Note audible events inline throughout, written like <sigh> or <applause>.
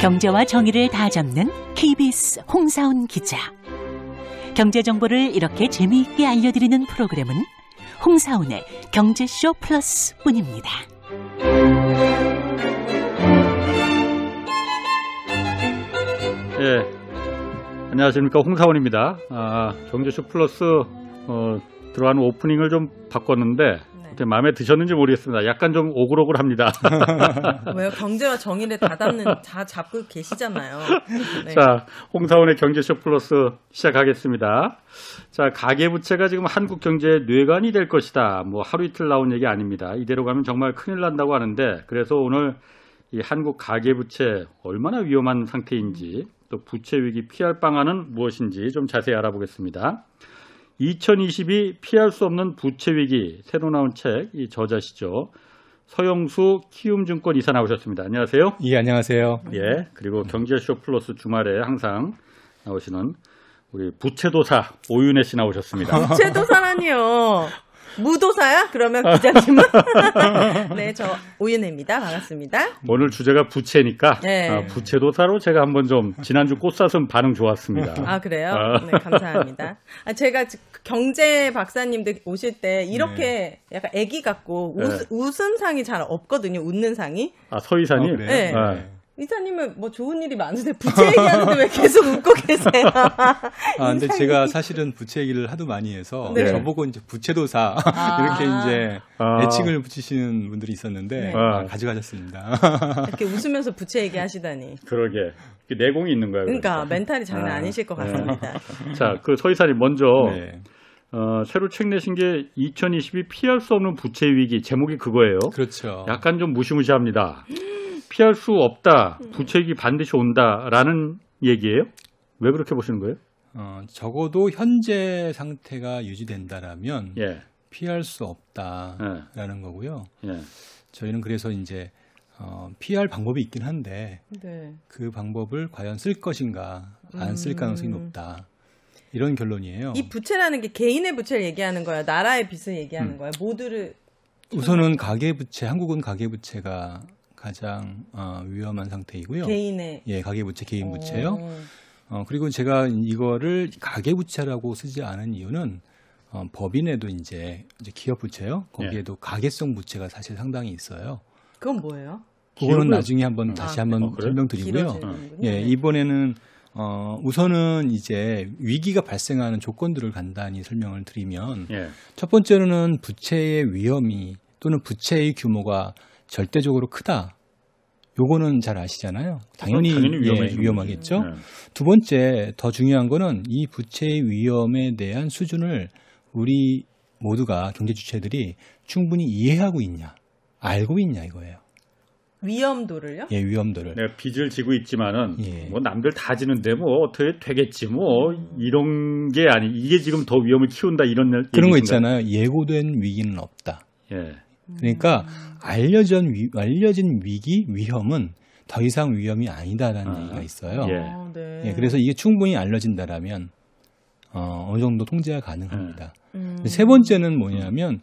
경제와 정의를 다 잡는 KBS 홍사훈 기자. 경제 정보를 이렇게 재미있게 알려드리는 프로그램은 홍사훈의 경제쇼 플러스뿐입니다. 예. 안녕하십니까. 홍사원입니다. 아, 경제쇼 플러스, 어, 들어가는 오프닝을 좀 바꿨는데, 어떻게 마음에 드셨는지 모르겠습니다. 약간 좀 오글오글 합니다. <laughs> 왜요? 경제와 정의를 다 잡는 <laughs> 다 잡고 계시잖아요. 네. 자, 홍사원의 경제쇼 플러스 시작하겠습니다. 자, 가계 부채가 지금 한국 경제의 뇌관이 될 것이다. 뭐 하루 이틀 나온 얘기 아닙니다. 이대로 가면 정말 큰일 난다고 하는데, 그래서 오늘 이 한국 가계 부채 얼마나 위험한 상태인지, 또 부채 위기 피할 방안은 무엇인지 좀 자세히 알아보겠습니다. 2022 피할 수 없는 부채 위기 새로 나온 책 이 저자시죠. 서영수 키움증권 이사 나오셨습니다. 안녕하세요. 예, 안녕하세요. 예, 그리고 경제쇼 플러스 주말에 항상 나오시는 우리 부채도사 오윤혜 씨 나오셨습니다. 부채도사라니요. 무도사야? 그러면 기자님은? <laughs> 네, 저 오윤혜입니다. 반갑습니다. 오늘 주제가 부채니까 네. 아, 부채도사로 제가 한번 좀 지난주 꽃사슴 반응 좋았습니다. 아, 그래요? 아. 네, 감사합니다. 아, 제가 지- 경제 박사님들 오실 때 이렇게 약간 애기 같고 웃, 네. 웃은 상이 잘 없거든요. 웃는 상이. 아, 서이사님. 어, 그래요? 네. 네. 이사님은 뭐 좋은 일이 많은데 부채 얘기하는데 왜 계속 웃고 계세요? <laughs> 아, <laughs> 근데 제가 사실은 부채 얘기를 하도 많이 해서 네. 저보고 이제 부채도사 아. <laughs> 이렇게 이제 아. 애칭을 붙이시는 분들이 있었는데 네. 아, 아. 가져가셨습니다. 이렇게 웃으면서 부채 얘기하시다니. 그러게. 내공이 있는 거예요. 그러니까 그러니까. 멘탈이 장난 아. 아니실 것 네. 같습니다. 자, 그 서이사님 먼저 네. 어, 새로 책 내신 게 2022 피할 수 없는 부채 위기 제목이 그거예요. 그렇죠. 약간 좀 무시무시합니다. <gasps> 피할 수 없다. 부채 위기 반드시 온다라는 얘기예요? 왜 그렇게 보시는 거예요? 어, 적어도 현재 상태가 유지된다라면 예. 피할 수 없다라는 거고요. 예. 저희는 그래서 이제 어, 피할 방법이 있긴 한데 네. 그 방법을 과연 쓸 것인가 안쓸 음. 가능성이 높다. 이런 결론이에요. 이 부채라는 게 개인의 부채를 얘기하는 거야, 나라의 빚을 얘기하는 음. 거야. 모두를 우선은 가계 부채, 한국은 가계 부채가 가장 어, 위험한 상태이고요. 개인의 예, 가계 부채, 개인 부채요. 어. 어, 그리고 제가 이거를 가계 부채라고 쓰지 않은 이유는 어, 법인에도 이제, 이제 기업 부채요. 거기에도 가계성 부채가 사실 상당히 있어요. 그건 뭐예요? 그거는 나중에 한번 다시 아, 한번 어, 그래요? 설명드리고요. 예, 이번에는 어, 우선은 이제 위기가 발생하는 조건들을 간단히 설명을 드리면 예. 첫 번째로는 부채의 위험이 또는 부채의 규모가 절대적으로 크다. 요거는 잘 아시잖아요. 당연히, 당연히 예, 위험하겠죠. 예. 두 번째 더 중요한 거는 이 부채의 위험에 대한 수준을 우리 모두가 경제 주체들이 충분히 이해하고 있냐, 알고 있냐 이거예요. 위험도를요? 예, 위험도를. 내가 빚을 지고 있지만은 예. 뭐 남들 다 지는데 뭐 어떻게 되겠지 뭐 이런 게 아니 이게 지금 더 위험을 키운다 이런 그런 거? 있잖아요. 예고된 위기는 없다. 예. 그러니까 알려진 위, 알려진 위기 위험은 더 이상 위험이 아니다라는 아, 얘기가 있어요. 예. 아, 네. 예, 그래서 이게 충분히 알려진다라면 어, 어느 정도 통제가 가능합니다. 음. 세 번째는 뭐냐면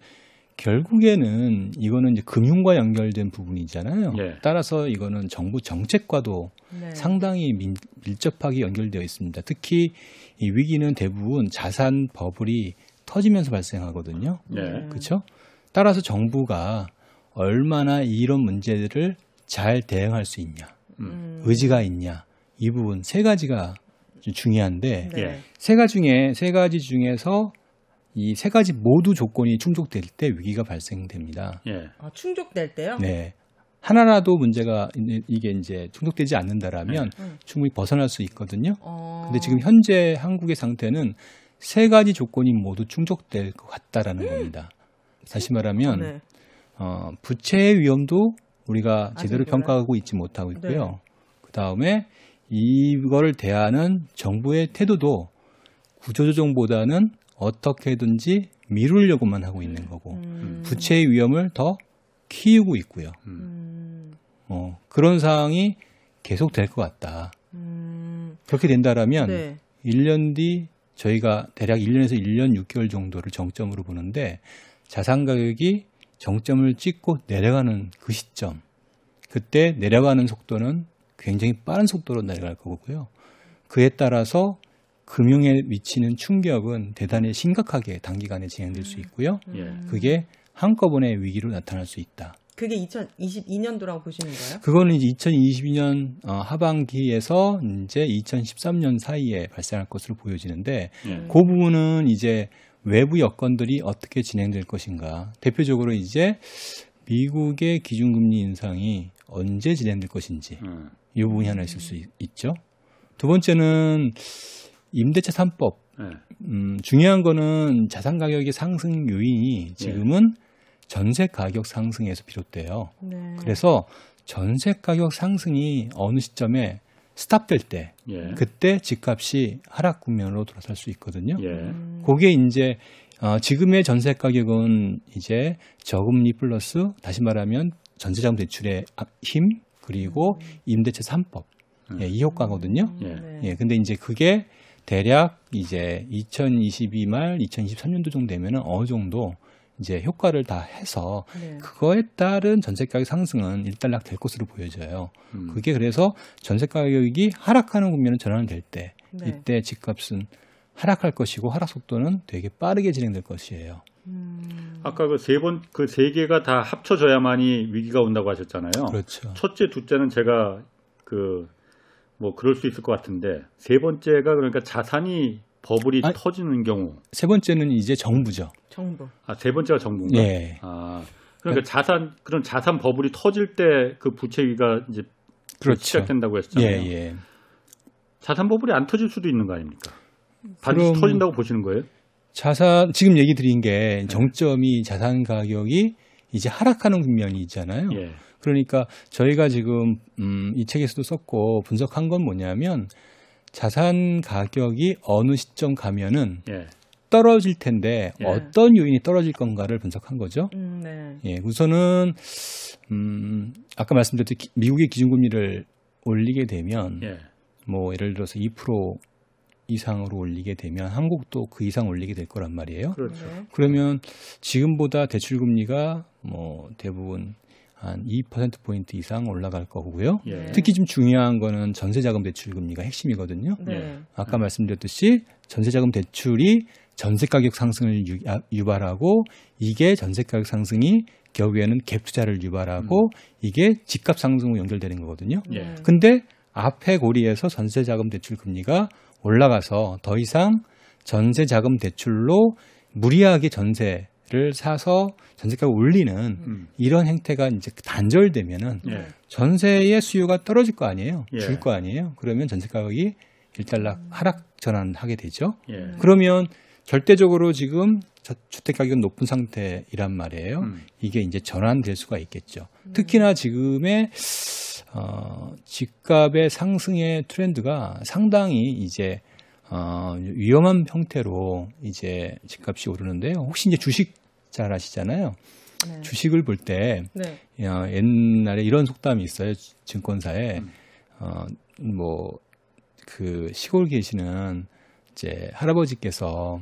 결국에는 이거는 이제 금융과 연결된 부분이잖아요. 예. 따라서 이거는 정부 정책과도 네. 상당히 민- 밀접하게 연결되어 있습니다. 특히 이 위기는 대부분 자산 버블이 터지면서 발생하거든요. 예. 그렇죠? 따라서 정부가 얼마나 이런 문제들을 잘 대응할 수 있냐, 음. 의지가 있냐, 이 부분 세 가지가 좀 중요한데 네. 예. 세 가지 중에 세 가지 중에서 이 세 가지 모두 조건이 충족될 때 위기가 발생됩니다. 예. 아, 충족될 때요? 네. 하나라도 문제가 이- 이게 이제 충족되지 않는다라면 네. 음. 충분히 벗어날 수 있거든요. 어. 근데 지금 현재 한국의 상태는 세 가지 조건이 모두 충족될 것 같다라는 겁니다. 다시 말하면 네. 어, 부채의 위험도 우리가 제대로. 평가하고 있지 못하고 있고요. 네. 그 다음에 이거를 대하는 정부의 태도도 구조조정보다는 어떻게든지 미루려고만 하고 있는 거고 음. 부채의 위험을 더 키우고 있고요. 음. 어, 그런 상황이 계속 될 것 같다. 음. 그렇게 된다라면 네. 1년 뒤 저희가 대략 1년에서 1년 6개월 정도를 정점으로 보는데 자산 가격이 정점을 찍고 내려가는 그 시점 그때 내려가는 속도는 굉장히 빠른 속도로 내려갈 거고요. 그에 따라서 금융에 미치는 충격은 대단히 심각하게 단기간에 진행될 수 있고요. 예. 그게 한꺼번에 위기로 나타날 수 있다. 그게 2022년도라고 보시는 거예요? 그거는 이제 2022년 어, 하반기에서 이제 2013년 사이에 발생할 것으로 보여지는데 예. 그 부분은 이제 외부 여건들이 어떻게 진행될 것인가. 대표적으로 이제 미국의 기준금리 인상이 언제 진행될 것인지 음. 이 부분이 하나 있을 수 있, 있죠. 두 번째는 임대차 3법. 예. 음, 중요한 거는 자산 가격의 상승 요인이 지금은 전세 가격 상승에서 비롯돼요. 네. 그래서 전세 가격 상승이 어느 시점에 스탑될 때 예. 그때 집값이 하락 국면으로 돌아설 수 있거든요. 예. 음. 그게 이제 어, 지금의 전세 가격은 이제 저금리 플러스 다시 말하면 전세자금 대출의 아- 힘 그리고 임대차 3법 예, 이 효과거든요. 예. 네. 예, 근데 이제 그게 대략 이제 2022말 2023년도 정도 되면은 어느 정도 이제 효과를 다 해서 네. 그거에 따른 전세 가격 상승은 일단락 될 것으로 보여져요. 음. 그게 그래서 전세 가격이 하락하는 국면은 전환될 때 네. 이때 집값은 하락할 것이고 하락 속도는 되게 빠르게 진행될 것이에요. 음. 아까 그 세 번 그 세 개가 다 합쳐져야만이 위기가 온다고 하셨잖아요. 그렇죠. 첫째, 둘째는 제가 그 뭐 그럴 수 있을 것 같은데 세 번째가 그러니까 자산이 버블이 아니. 터지는 경우. 세 번째는 이제 정부죠. 정부. 아, 세 번째가 정부인가? 예. 아. 그러니까 자산 그런 자산 버블이 터질 때 그 부채 위기가 이제 그렇죠. 시작된다고 예, 했잖아요. 예. 자산 버블이 안 터질 수도 있는 거 아닙니까? 반드시 터진다고 보시는 거예요? 자산 지금 얘기 드린 네. 게 정점이 자산 가격이 이제 하락하는 국면이 있잖아요. 예. 그러니까 저희가 지금 음, 이 책에서도 썼고 분석한 건 뭐냐면 자산 가격이 어느 시점 가면은 예. 떨어질 텐데 예. 어떤 요인이 떨어질 건가를 분석한 거죠. 음, 네. 예, 우선은 음, 아까 말씀드렸듯이 기- 미국의 기준금리를 올리게 되면 예. 뭐 예를 들어서 2% 이상으로 올리게 되면 한국도 그 이상 올리게 될 거란 말이에요. 그렇죠. 네. 그러면 지금보다 대출 금리가 뭐 대부분 한 2% 포인트 이상 올라갈 거고요. 예. 특히 좀 중요한 거는 전세자금 대출 금리가 핵심이거든요. 네. 예. 아까 말씀드렸듯이 전세자금 대출이 전세 가격 상승을 유, 아, 유발하고 이게 전세 가격 상승이 결국에는 갭 투자를 유발하고 이게 집값 상승으로 연결되는 거거든요. 예. 네. 근데 앞에 고리에서 전세 자금 대출 금리가 올라가서 더 이상 전세 자금 대출로 무리하게 전세 를 사서 전세가를 올리는 음. 이런 행태가 이제 단절되면은 예. 전세의 수요가 떨어질 거 아니에요. 예. 줄거 아니에요. 그러면 전세 가격이 일단락 하락 전환하게 되죠. 예. 그러면 절대적으로 지금 저- 주택 가격은 높은 상태이란 말이에요. 음. 이게 이제 전환될 수가 있겠죠. 특히나 지금의 어, 집값의 상승의 트렌드가 상당히 이제 어, 위험한 형태로 이제 집값이 오르는데요. 혹시 이제 주식 잘 아시잖아요. 네. 주식을 볼때 네. 옛날에 이런 속담이 있어요. 증권사에 음. 어, 뭐 그 시골 계시는 이제 할아버지께서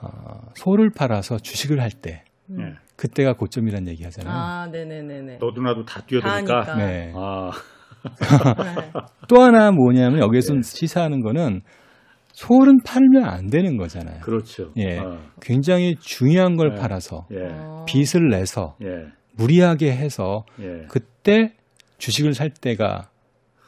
어, 소를 팔아서 주식을 할때 음. 예. 그때가 고점이라는 얘기 하잖아요. 아, 네네네네. 너도 나도 다 뛰어드니까. 하니까. 네. 아, <laughs> 네. 또 하나 뭐냐면 여기서 예. 시사하는 거는 소는 팔면 안 되는 거잖아요. 그렇죠. 예. 어, 굉장히 중요한 걸 네. 팔아서 예. 어. 빚을 내서 예. 무리하게 해서 예. 그때 주식을 살 때가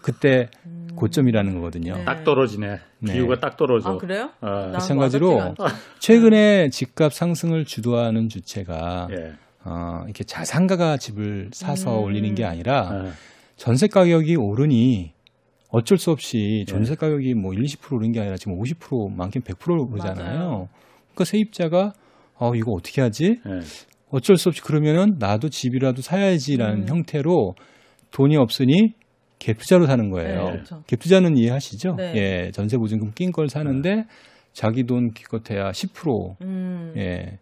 그때 음. 고점이라는 거거든요. 네. 딱 떨어지네. 네. 기후가 딱 떨어져. 아, 그래요? 아, 난 마찬가지로. 최근에 집값 상승을 주도하는 주체가 예. 어, 이렇게 자산가가 집을 사서 음. 올리는 게 아니라 아, 전세 가격이 오르니 어쩔 수 없이 네. 전세 가격이 뭐 1, 20% 오른 게 아니라 지금 50% 많게는 100% 오르잖아요. 맞아요. 그러니까 세입자가 어 이거 어떻게 하지? 예. 어쩔 수 없이 그러면은 나도 집이라도 사야지라는 음. 형태로 돈이 없으니 갭 투자로 사는 거예요. 네, 그렇죠. 갭 투자는 이해하시죠? 네. 예, 전세 보증금 낀 걸 사는데 자기 돈 기껏해야 10% 음. 예,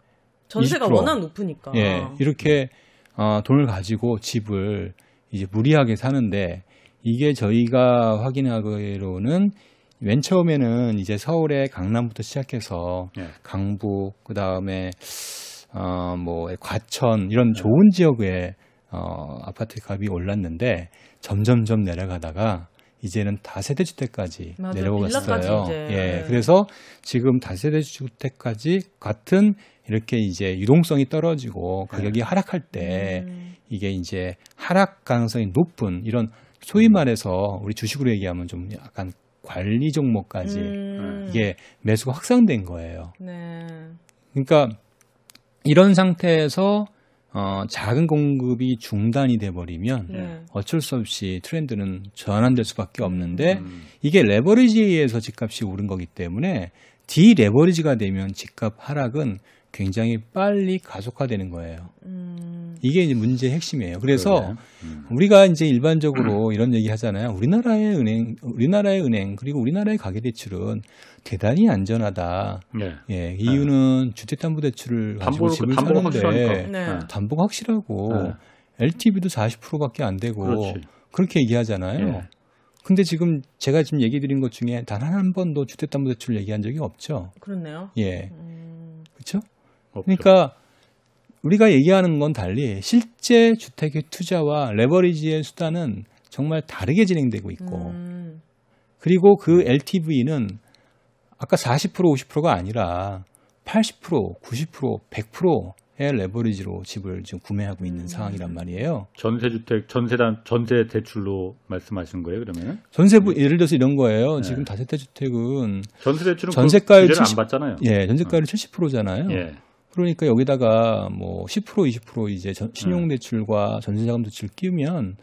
전세가 20%. 워낙 높으니까. 예, 이렇게 어, 돈을 가지고 집을 이제 무리하게 사는데 이게 저희가 확인하기로는 맨 처음에는 이제 서울의 강남부터 시작해서 예. 강북 그다음에 어뭐 과천 이런 좋은 지역에 어 아파트 값이 올랐는데 점점점 내려가다가 이제는 다세대 주택까지. 이제. 예. 그래서 지금 다세대 주택까지 같은 이렇게 이제 유동성이 떨어지고 가격이 하락할 때 음. 이게 이제 하락 가능성이 높은 이런 소위 말해서 우리 주식으로 얘기하면 좀 약간 관리 종목까지 음. 이게 매수가 확산된 거예요. 네. 그러니까 이런 상태에서 어, 작은 공급이 중단이 돼 버리면 네. 어쩔 수 없이 트렌드는 전환될 수밖에 없는데 음. 이게 레버리지에 의해서 집값이 오른 거기 때문에 디레버리지가 되면 집값 하락은 굉장히 빨리 가속화되는 거예요. 음. 이게 이제 문제의 핵심이에요. 그래서. 음. 우리가 이제 일반적으로 <clears throat> 이런 얘기 하잖아요. 우리나라의 은행, 우리나라의 은행, 그리고 우리나라의 가계 대출은 대단히 안전하다. 예. 예, 이유는 주택담보대출을 가지고 집을 담보가 사는데 확실하니까. 네. 예. 담보가 확실하고 네. LTV도 40%밖에 안 되고 그렇지. 그렇게 얘기하잖아요. 예. 근데 지금 제가 지금 얘기 드린 것 중에 단 한 번도 주택담보대출 얘기한 적이 없죠. 그렇네요. 예, 음. 없죠. 그러니까 우리가 얘기하는 건 달리 실제 주택의 투자와 레버리지의 수단은 정말 다르게 진행되고 있고 음. 그리고 그 LTV는 아까 40% 50%가 아니라 80% 90% 100%의 레버리지로 집을 지금 구매하고 있는 음. 상황이란 말이에요. 전세 주택 전세단 전세 대출로 말씀하시는 거예요, 그러면? 전세 부 예를 들어서 이런 거예요. 네. 지금 다세대 주택은 전세 대출은 전세가율 그 70 안 받잖아요. 예, 전세가율이 70%잖아요. 예. 그러니까 여기다가 뭐 10% 20% 이제 전- 신용대출과 전세자금 대출 끼우면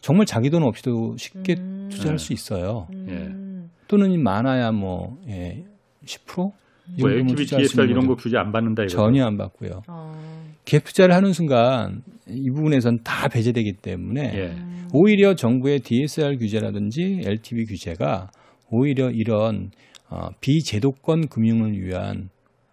정말 자기 돈 없이도 쉽게 음. 투자할 네. 수 있어요. 음. 또는 많아야 뭐 예, 10%? 이뭐 LTV, 있는 이런 거. 규제 안 받는다 이거. 전혀 안 받고요. 어. 갭 투자를 하는 순간 이 부분에선 다 배제되기 때문에 예. 음. 오히려 정부의 DSR 규제라든지 LTV 규제가 오히려 이런 어, 비제도권 금융을 위한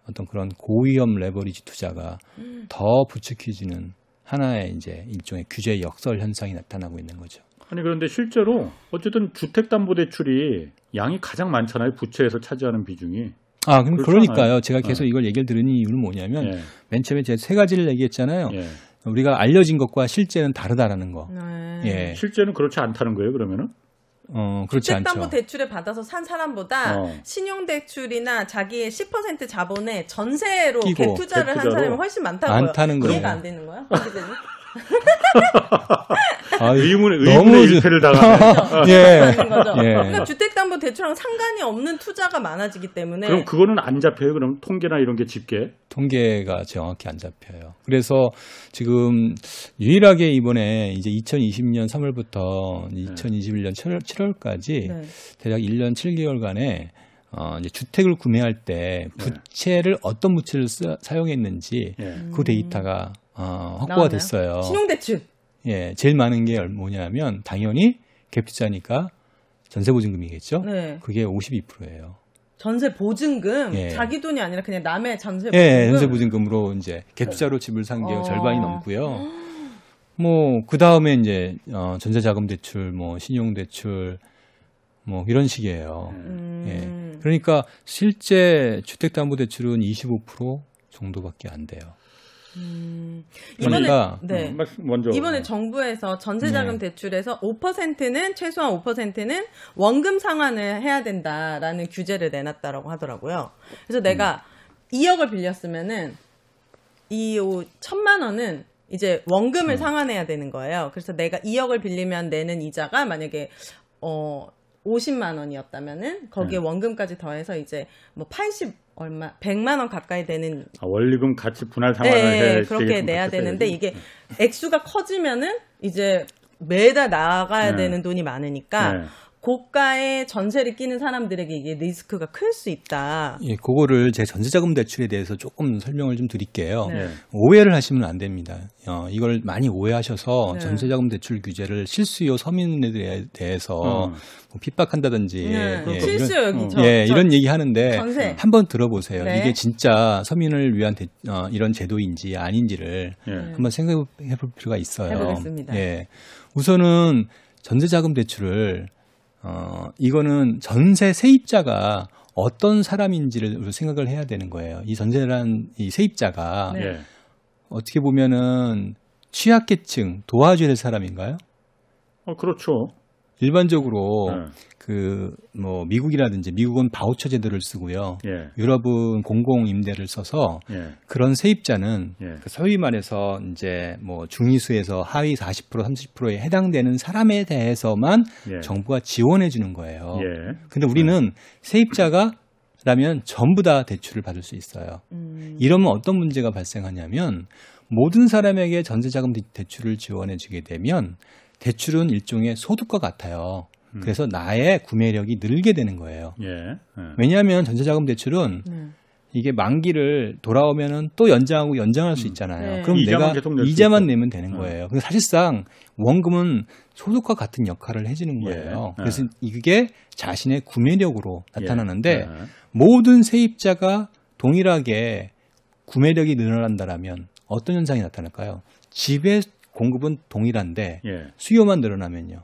어떤 그런 고위험 레버리지 투자가 음. 더 부추겨지는 하나의 이제 일종의 규제 역설 현상이 나타나고 있는 거죠. 아니 그런데 실제로 어쨌든 주택담보대출이 양이 가장 많잖아요. 부채에서 차지하는 비중이. 아, 그럼 그렇잖아요. 그러니까요. 제가 계속 이걸 얘기를 들은 이유는 뭐냐면 예. 맨 처음에 제가 세 가지를 얘기했잖아요. 예. 우리가 알려진 것과 실제는 다르다라는 거. 네. 예. 실제는 그렇지 않다는 거예요. 그러면은 어, 그렇지 않죠. 주택담보 대출을 받아서 산 사람보다 어. 신용 대출이나 자기의 10% 자본에 전세로 갭 투자를 한. 사람이 훨씬 많다고요. 많다는 거예요. 이해가 안 되는 거야? 아, 의문의 너무 의문의 저- 일패를 당하네. <laughs> 예. 거죠. 예. 그러니까 주택담보대출랑 상관이 없는 투자가 많아지기 때문에 그럼 그거는 안 잡혀요. 그럼 통계나 이런 게 집계. 통계가 정확히 안 잡혀요. 그래서 지금 유일하게 이번에 이제 2020년 3월부터 2021년 7월, 까지 네. 대략 1년 7개월간에 어, 이제 주택을 구매할 때 부채를 어떤 부채를 쓰- 사용했는지 예. 그 데이터가 어, 확보가 나오나요? 됐어요. 신용대출. 예, 제일 많은 게 뭐냐면 당연히 갭투자니까 전세 보증금이겠죠. 네. 그게 52%예요. 전세 보증금. 예. 자기 돈이 아니라 그냥 남의 전세 보증금. 예, 전세 보증금으로 이제 갭투자로 집을 산게 어. 절반이 넘고요. 뭐 그 다음에 이제 어, 전세자금 대출, 뭐 신용 대출, 뭐 이런 식이에요. 음. 예. 그러니까 실제 주택담보대출은 25% 정도밖에 안 돼요. 음. 이번에 그러니까 네. 음, 먼저. 이번에 정부에서 전세자금 네. 대출에서 5%는 최소한 5%는 원금 상환을 해야 된다라는 규제를 내놨다라고 하더라고요. 그래서 내가 2억을 빌렸으면은 이 오- 천만 원은 이제 원금을 상환해야 되는 거예요. 그래서 내가 2억을 빌리면 내는 이자가 만약에 어 50만 원이었다면은 거기에 원금까지 더해서 이제 뭐 80 얼마 100만 원 가까이 되는 아, 원리금 같이 분할 상환을 네, 해. 그렇게 내야 되는데. 이게 액수가 커지면은 이제 매달 나가야 네. 되는 돈이 많으니까 네. 고가의 전세를 끼는 사람들에게 이게 리스크가 클 수 있다. 예, 그거를 제 전세자금 대출에 대해서 조금 설명을 좀 드릴게요. 네. 예. 오해를 하시면 안 됩니다. 어, 이걸 많이 오해하셔서 네. 전세자금 대출 규제를 실수요 서민에 대해- 대해서 어. 뭐 핍박한다든지 네. 예, 실수 이런, 여기 어. 저, 예, 저 이런 얘기 하는데 전세. 한번 들어보세요. 네. 이게 진짜 서민을 위한 대- 어, 이런 제도인지 아닌지를 예. 한번 생각해 볼 필요가 있어요. 해보겠습니다. 예. 우선은 전세자금 대출을 어, 이거는 전세 세입자가 어떤 사람인지를 생각을 해야 되는 거예요. 이 전세란 이 세입자가 네. 예. 어떻게 보면은 취약계층 도와줘야 될 사람인가요? 어, 그렇죠. 일반적으로 예. 그 뭐 미국이라든지 미국은 바우처 제도를 쓰고요. 예. 유럽은 공공 임대를 써서 예. 그런 세입자는 예. 그 소위 말해서 이제 뭐 중위수에서 하위 40% 30%에 해당되는 사람에 대해서만 예. 정부가 지원해 주는 거예요. 예. 근데 우리는 세입자가 라면 전부 다 대출을 받을 수 있어요. 음. 이러면 어떤 문제가 발생하냐면 모든 사람에게 전세자금 대- 대출을 지원해 주게 되면 대출은 일종의 소득과 같아요. 음. 그래서 나의 구매력이 늘게 되는 거예요. 예. 예. 왜냐하면 전세자금 대출은 네. 이게 만기를 돌아오면은 또 연장하고 연장할 수 있잖아요. 네. 그럼 음. 내가 이자만. 내면 되는 음. 거예요. 근데 사실상 원금은 소득과 같은 역할을 해주는 예. 거예요. 예. 그래서 이게 자신의 구매력으로 나타나는데 예. 모든 세입자가 동일하게 구매력이 늘어난다라면 어떤 현상이 나타날까요? 집의 공급은 동일한데 예. 수요만 늘어나면요.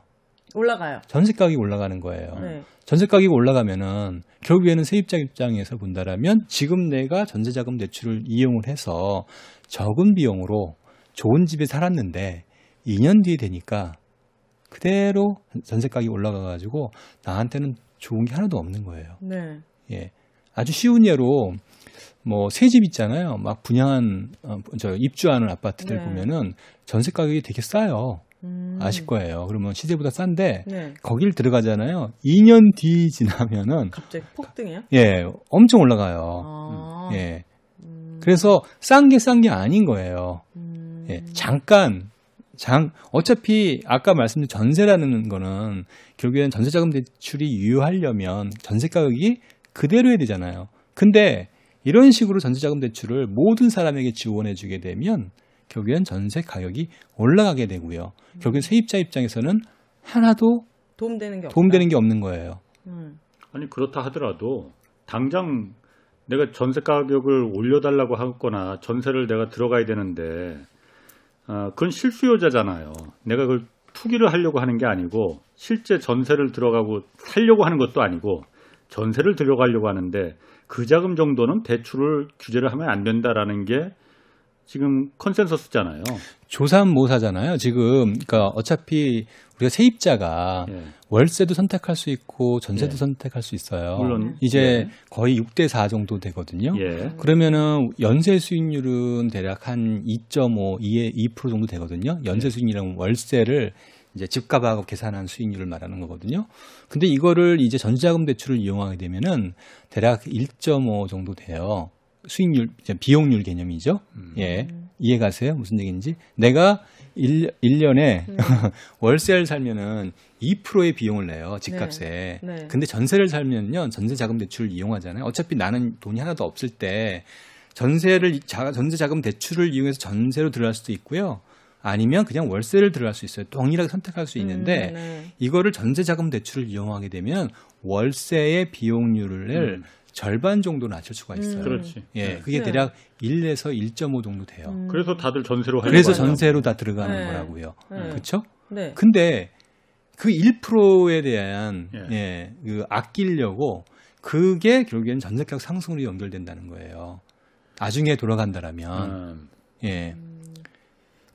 올라가요. 전세 가격이 올라가는 거예요. 네. 전세 가격이 올라가면은 결국에는 세입자 입장에서 본다라면 지금 내가 전세자금 대출을 이용을 해서 적은 비용으로 좋은 집에 살았는데 2년 뒤에 되니까 그대로 전세 가격이 올라가 가지고 나한테는 좋은 게 하나도 없는 거예요. 네. 예. 아주 쉬운 예로 뭐 새 집 있잖아요. 막 분양한 어, 저 입주하는 아파트들 네. 보면은 전세 가격이 되게 싸요. 음. 아실 거예요. 그러면 시세보다 싼데 네. 거길 들어가잖아요. 2년 뒤 지나면은 갑자기 폭등이요? 예, 엄청 올라가요. 아. 예. 음. 그래서 싼 게 싼 게 아닌 거예요. 음. 예. 잠깐 장 어차피 아까 말씀드린 전세라는 거는 결국에는 전세자금 대출이 유효하려면 전세 가격이 그대로 해야 되잖아요. 근데 이런 식으로 전세자금 대출을 모든 사람에게 지원해 주게 되면 결국엔 전세 가격이 올라가게 되고요. 결국엔 세입자 입장에서는 하나도 도움되는 게. 도움되는 게 없는 거예요. 음. 아니 그렇다 하더라도 당장 내가 전세 가격을 올려달라고 하거나 전세를 내가 들어가야 되는데 어, 그건 실수요자잖아요. 내가 그걸 투기를 하려고 하는 게 아니고 실제 전세를 들어가고 살려고 하는 것도 아니고 전세를 들어가려고 하는데 그 자금 정도는 대출을 규제를 하면 안 된다라는 게 지금 컨센서스잖아요. 조삼모사잖아요. 지금 그러니까 어차피 우리가 세입자가 예. 월세도 선택할 수 있고 전세도 예. 선택할 수 있어요. 물론 이제 예. 거의 6대 4 정도 되거든요. 예. 그러면은 연쇄 수익률은 대략 한 2.5, 2에 2% 정도 되거든요. 연쇄 예. 수익률은 월세를 이제 집값하고 계산한 수익률을 말하는 거거든요. 근데 이거를 이제 전자금 대출을 이용하게 되면은 대략 1.5 정도 돼요. 수익률, 비용률 개념이죠. 음. 예. 이해 가세요? 무슨 얘기인지? 내가 1, 년에 음. <laughs> 월세를 살면은 2%의 비용을 내요, 집값에. 네. 근데 전세를 살면요, 전세 자금 대출을 이용하잖아요. 어차피 나는 돈이 하나도 없을 때 전세를, 자- 전세 자금 대출을 이용해서 전세로 들어갈 수도 있고요. 아니면 그냥 월세를 들어갈 수 있어요. 동일하게 선택할 수 있는데 음, 네. 이거를 전세 자금 대출을 이용하게 되면 월세의 비용률을 음. 절반 정도 낮출 수가 있어요. 음. 그렇지. 예, 네. 그게 네. 대략 1에서 1.5 정도 돼요. 음. 그래서 다들 전세로 하려고 그래서. 전세로 다 들어가는 네. 거라고요. 네. 그렇죠? 네. 근데 그 1%에 대한 예. 예, 그 아끼려고 그게 결국에는 전세가격 상승으로 연결된다는 거예요. 나중에 돌아간다라면 음. 예.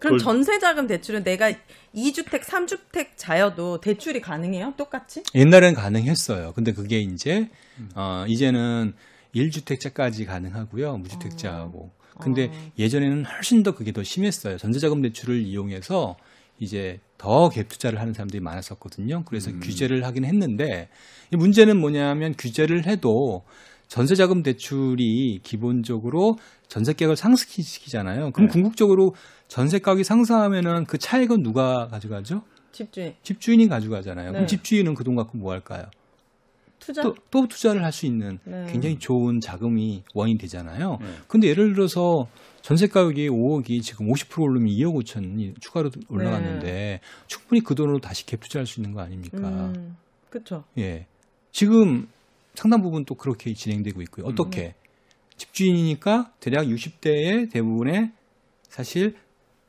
그럼 그걸- 전세자금 대출은 내가 2주택, 3주택 자여도 대출이 가능해요? 똑같이? 옛날에는 가능했어요. 근데 그게 이제 어 이제는 1주택자까지 가능하고요. 무주택자하고. 근데 어. 예전에는 훨씬 더 그게 더 심했어요. 전세자금 대출을 이용해서 이제 더 갭 투자를 하는 사람들이 많았었거든요. 그래서 음. 규제를 하긴 했는데 이 문제는 뭐냐면 규제를 해도 전세자금 대출이 기본적으로 전세가격을 상승시키잖아요. 그럼 네. 궁극적으로 전세 가격이 상승하면은 그 차익은 누가 가져가죠? 집주인. 집주인이 가져가잖아요. 네. 그럼 집주인은 그 돈 갖고 뭐 할까요? 투자? 또, 또 투자를 할 수 있는 네. 굉장히 좋은 자금이 원이 되잖아요. 네. 근데 예를 들어서 전세 가격이 5억이 지금 50% 오르면 2억 5천이 추가로 올라갔는데 충분히 그 돈으로 다시 갭 투자할 수 있는 거 아닙니까? 음, 그쵸. 예. 지금 상당 부분 또 그렇게 진행되고 있고요. 어떻게? 집주인이니까 대략 60대의 대부분의 사실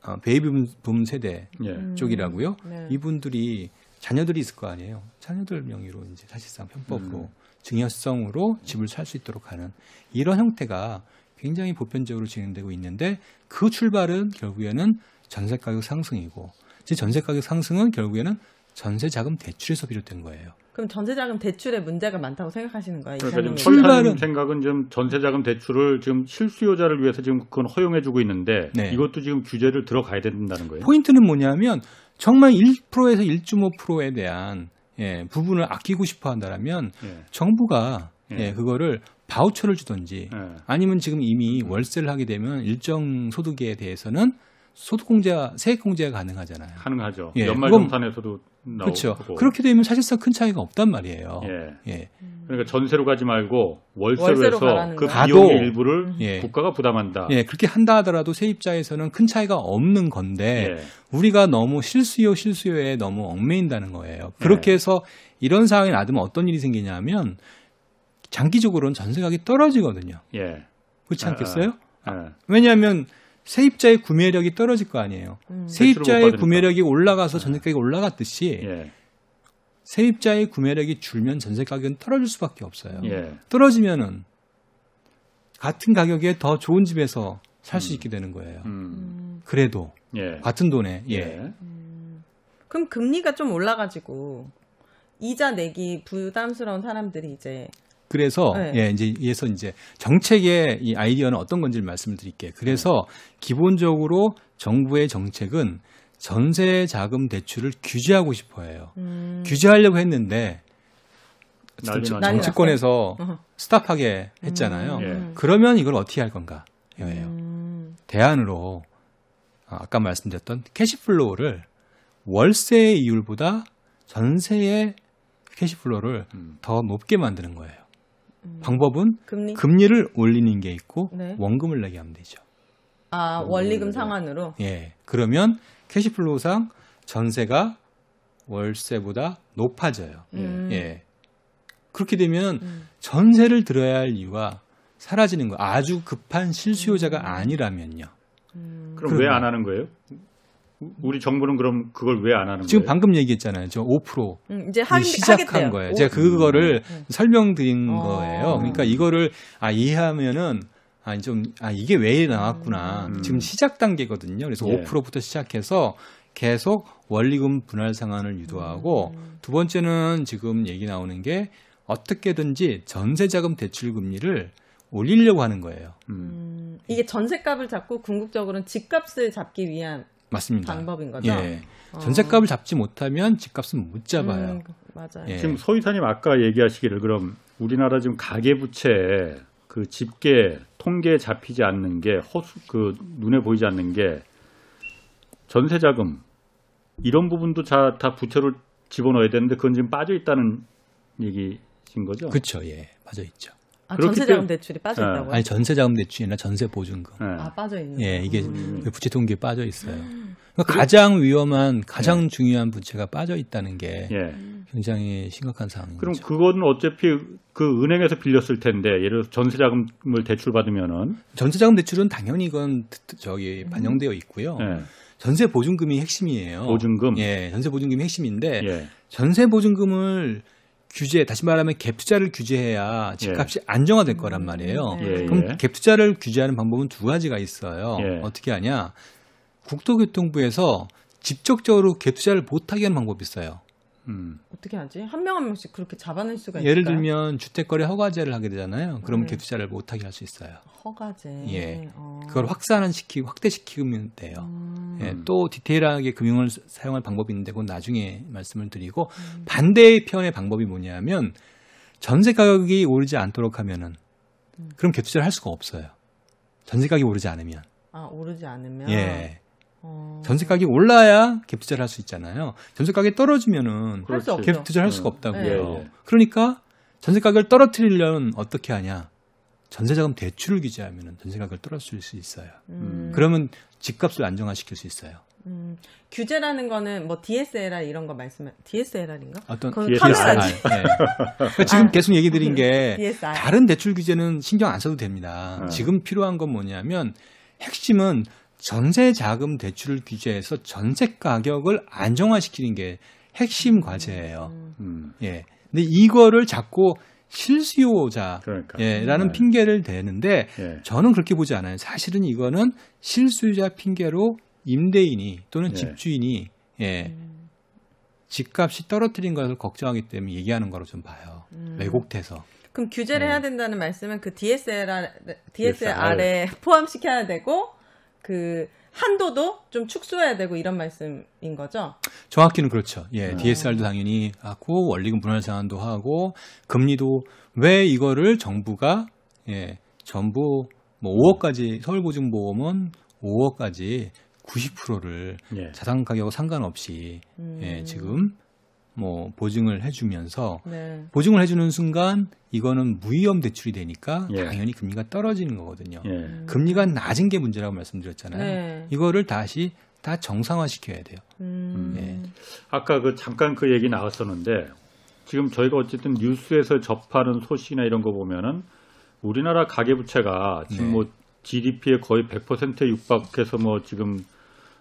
어, 베이비붐 세대 예. 음. 쪽이라고요. 네. 이분들이 자녀들이 있을 거 아니에요. 자녀들 명의로 이제 사실상 편법으로 음. 증여성으로 집을 살 수 있도록 하는 이런 형태가 굉장히 보편적으로 진행되고 있는데 그 출발은 결국에는 전세 가격 상승이고 이 전세 가격 상승은 결국에는 전세 자금 대출에서 비롯된 거예요. 그럼 전세자금 대출에 문제가 많다고 생각하시는 거예요? 그러니까 지금? 출발은- 생각은 좀 전세자금 대출을 지금 실수요자를 위해서 지금 그건 허용해주고 있는데 네. 이것도 지금 규제를 들어가야 된다는 거예요. 포인트는 뭐냐면 정말 1%에서 1.5%에 대한 예, 부분을 아끼고 싶어 한다면 예. 정부가 예. 예, 그거를 바우처를 주든지 예. 아니면 지금 이미 월세를 하게 되면 일정 소득에 대해서는 소득 공제가 세액 공제가 가능하잖아요. 가능하죠. 예, 연말 정산에서도 나오고. 그렇죠. 그렇게 되면 사실상 큰 차이가 없단 말이에요. 예. 예. 그러니까 전세로 가지 말고 월세로, 월세로 해서 그. 비용의 일부를 예. 국가가 부담한다. 예, 그렇게 한다 하더라도 세입자에서는 큰 차이가 없는 건데 예. 우리가 너무 실수요 실수요에 너무 얽매인다는 거예요. 그렇게 해서 이런 상황이 놔두면 어떤 일이 생기냐면 장기적으로는 전세 가격이 떨어지거든요. 예. 그렇지 아, 않겠어요? 예. 왜냐하면 세입자의 구매력이 떨어질 거 아니에요. 음. 세입자의. 구매력이 올라가서 전세 가격이 올라갔듯이 예. 세입자의 구매력이 줄면 전세 가격은 떨어질 수밖에 없어요. 예. 떨어지면은 같은 가격에 더 좋은 집에서 살수 음. 있게 되는 거예요. 음. 그래도 예. 같은 돈에 예. 예. 그럼 금리가 좀 올라가지고 이자 내기 부담스러운 사람들이 이제 그래서 네. 예, 이제 이에서 이제 정책의 이 아이디어는 어떤 건지를 말씀을 드릴게요. 그래서 기본적으로 정부의 정책은 전세 자금 대출을 규제하고 싶어해요. 음, 규제하려고 했는데 정치권에서. stop하게 했잖아요. 예. 그러면 이걸 어떻게 할 건가? 이거예요. 음, 대안으로 아, 아까 말씀드렸던 cash flow를 월세의 이율보다 전세의 cash flow를 음. 더 높게 만드는 거예요. 방법은 금리 금리 를 올리는 게 있고 네. 원금을 내게 하면 되죠. 아 원리금 상환으로 예. 그러면 cash flow상 전세가 월세보다 높아져요. 음. 예. 그렇게 되면 음. 전세를 들어야 할 이유가 사라지는 거. 아주 급한 음. 실수요자가 아니라면요. 그럼 왜. 안 하는 거예요? 우- 우리 정부는 그럼 그걸 왜 안 하는 지금 거예요? 방금 얘기했잖아요. 저 5%. 음, 이제 하, 시작한 하겠대요. 거예요. 오, 제가 그거를 음. 설명드린 어. 거예요. 그러니까 이거를 아 이해하면은 아좀아 이게 왜 나왔구나. 음. 지금 시작 단계거든요. 그래서 예. 5%부터 시작해서 계속 원리금 분할 상한을 유도하고 두 번째는 지금 얘기 나오는 게 어떻게든지 전세 자금 대출 금리를 올리려고 하는 거예요. 음. 음, 이게 전세값을 잡고 궁극적으로는 집값을 잡기 위한 맞습니다. 방법인 거죠. 예. 어. 전세값을 잡지 못하면 집값은 못 잡아요. 음, 맞아요. 예. 지금 서 이사님 아까 얘기하시기를 그럼 우리나라 지금 가계부채 그 집계 통계에 잡히지 않는 게 허수 그 눈에 보이지 않는 게 전세 자금 이런 부분도 자, 다 부채로 집어넣어야 되는데 그건 지금 빠져 있다는 얘기신 거죠? 그렇죠. 예. 빠져 있죠. 아, 전세자금 대출이 빠져 아, 있다고요? 아니 전세 자금 대출이나 전세 보증금. 예. 아 빠져 있는. 예, 거. 이게 음. 부채 통계에 빠져 있어요. 그러니까 가장 위험한, 가장 중요한 부채가 빠져 있다는 게 예. 굉장히 심각한 상황인 그럼. 그거는 어차피 그 은행에서 빌렸을 텐데 예를 들어 전세자금을 대출 받으면은 전세자금 대출은 당연히 이건 트- 저기 반영되어 있고요. 예. 전세 보증금이 핵심이에요. 보증금? 예, 전세 보증금이 핵심인데 예. 전세 보증금을 규제, 다시 말하면 갭 투자를 규제해야 집값이 안정화될 거란 말이에요. 예. 예. 그럼 예. 갭 투자를 규제하는 방법은 두 가지가 있어요. 예. 어떻게 하냐? 국토교통부에서 직접적으로 갭 투자를 못하게 하는 방법이 있어요. 음. 어떻게 하지? 한 명 한 명씩 그렇게 잡아낼 수가 예를 있을까요? 들면 주택거래 허가제를 하게 되잖아요. 그러면 네. 갭 투자를 못하게 할 수 있어요. 허가제. 예. 어. 그걸 확산시키고 확대시키면 돼요. 음. 예, 또 디테일하게 금융을 사- 사용할 방법이 있는데 그건 나중에 말씀을 드리고 반대의 편의 방법이 뭐냐면 전세 가격이 오르지 않도록 하면은 그럼 갭 투자를 할 수가 없어요. 전세 가격이 오르지 않으면. 아 오르지 않으면. 예. 어. 전세 가격이 올라야 갭 투자를 할 수 있잖아요. 전세 가격이 떨어지면은. 없죠. 갭 투자를 할 수가 없다고요. 예, 예. 그러니까 전세 가격을 떨어뜨리려면 어떻게 하냐? 전세자금 대출을 규제하면 전세 가격을 떨어뜨릴 수 있어요. 음. 그러면 집값을 안정화시킬 수 있어요. 음. 규제라는 거는 뭐 DSLR 이런 거 말씀해. DSLR인가? 어떤. 카메라지. 예. 그러니까 지금 계속 얘기 드린 게 <laughs> DSR. 다른 대출 규제는 신경 안 써도 됩니다. 네. 지금 필요한 건 뭐냐면 핵심은 전세 자금 대출을 규제해서 전세 가격을 안정화시키는 게 핵심 과제예요. 음, 예. 근데 이거를 자꾸 실수요자 그러니까. 예라는 네. 핑계를 대는데 예. 저는 그렇게 보지 않아요. 사실은 이거는 실수요자 핑계로 임대인이 또는 예. 집주인이 예. 집값이 떨어뜨린 것을 걱정하기 때문에 얘기하는 거로 좀 봐요. 왜곡돼서. 그럼 규제를 네. 해야 된다는 말씀은 그 DSLR, DSR. DSR에 포함시켜야 되고 그 한도도 좀 축소해야 되고 이런 말씀인 거죠? 정확히는 그렇죠. 예, 음. DSR도 당연히 하고 원리금 분할 상환도 하고 금리도 왜 이거를 정부가 예, 전부 뭐 5억까지 서울보증보험은 5억까지 90%를 예. 자산 가격 상관없이 음. 예, 지금 뭐 보증을 해주면서 네. 보증을 해주는 순간 이거는 무위험 대출이 되니까 예. 당연히 금리가 떨어지는 거거든요. 예. 금리가 낮은 게 문제라고 말씀드렸잖아요. 네. 이거를 다시 다 정상화 시켜야 돼요. 음. 예. 아까 그 잠깐 그 얘기 나왔었는데 지금 저희가 어쨌든 뉴스에서 접하는 소식이나 이런 거 보면은 우리나라 가계부채가 지금 네. 뭐 GDP의 거의 100%에 육박해서 뭐 지금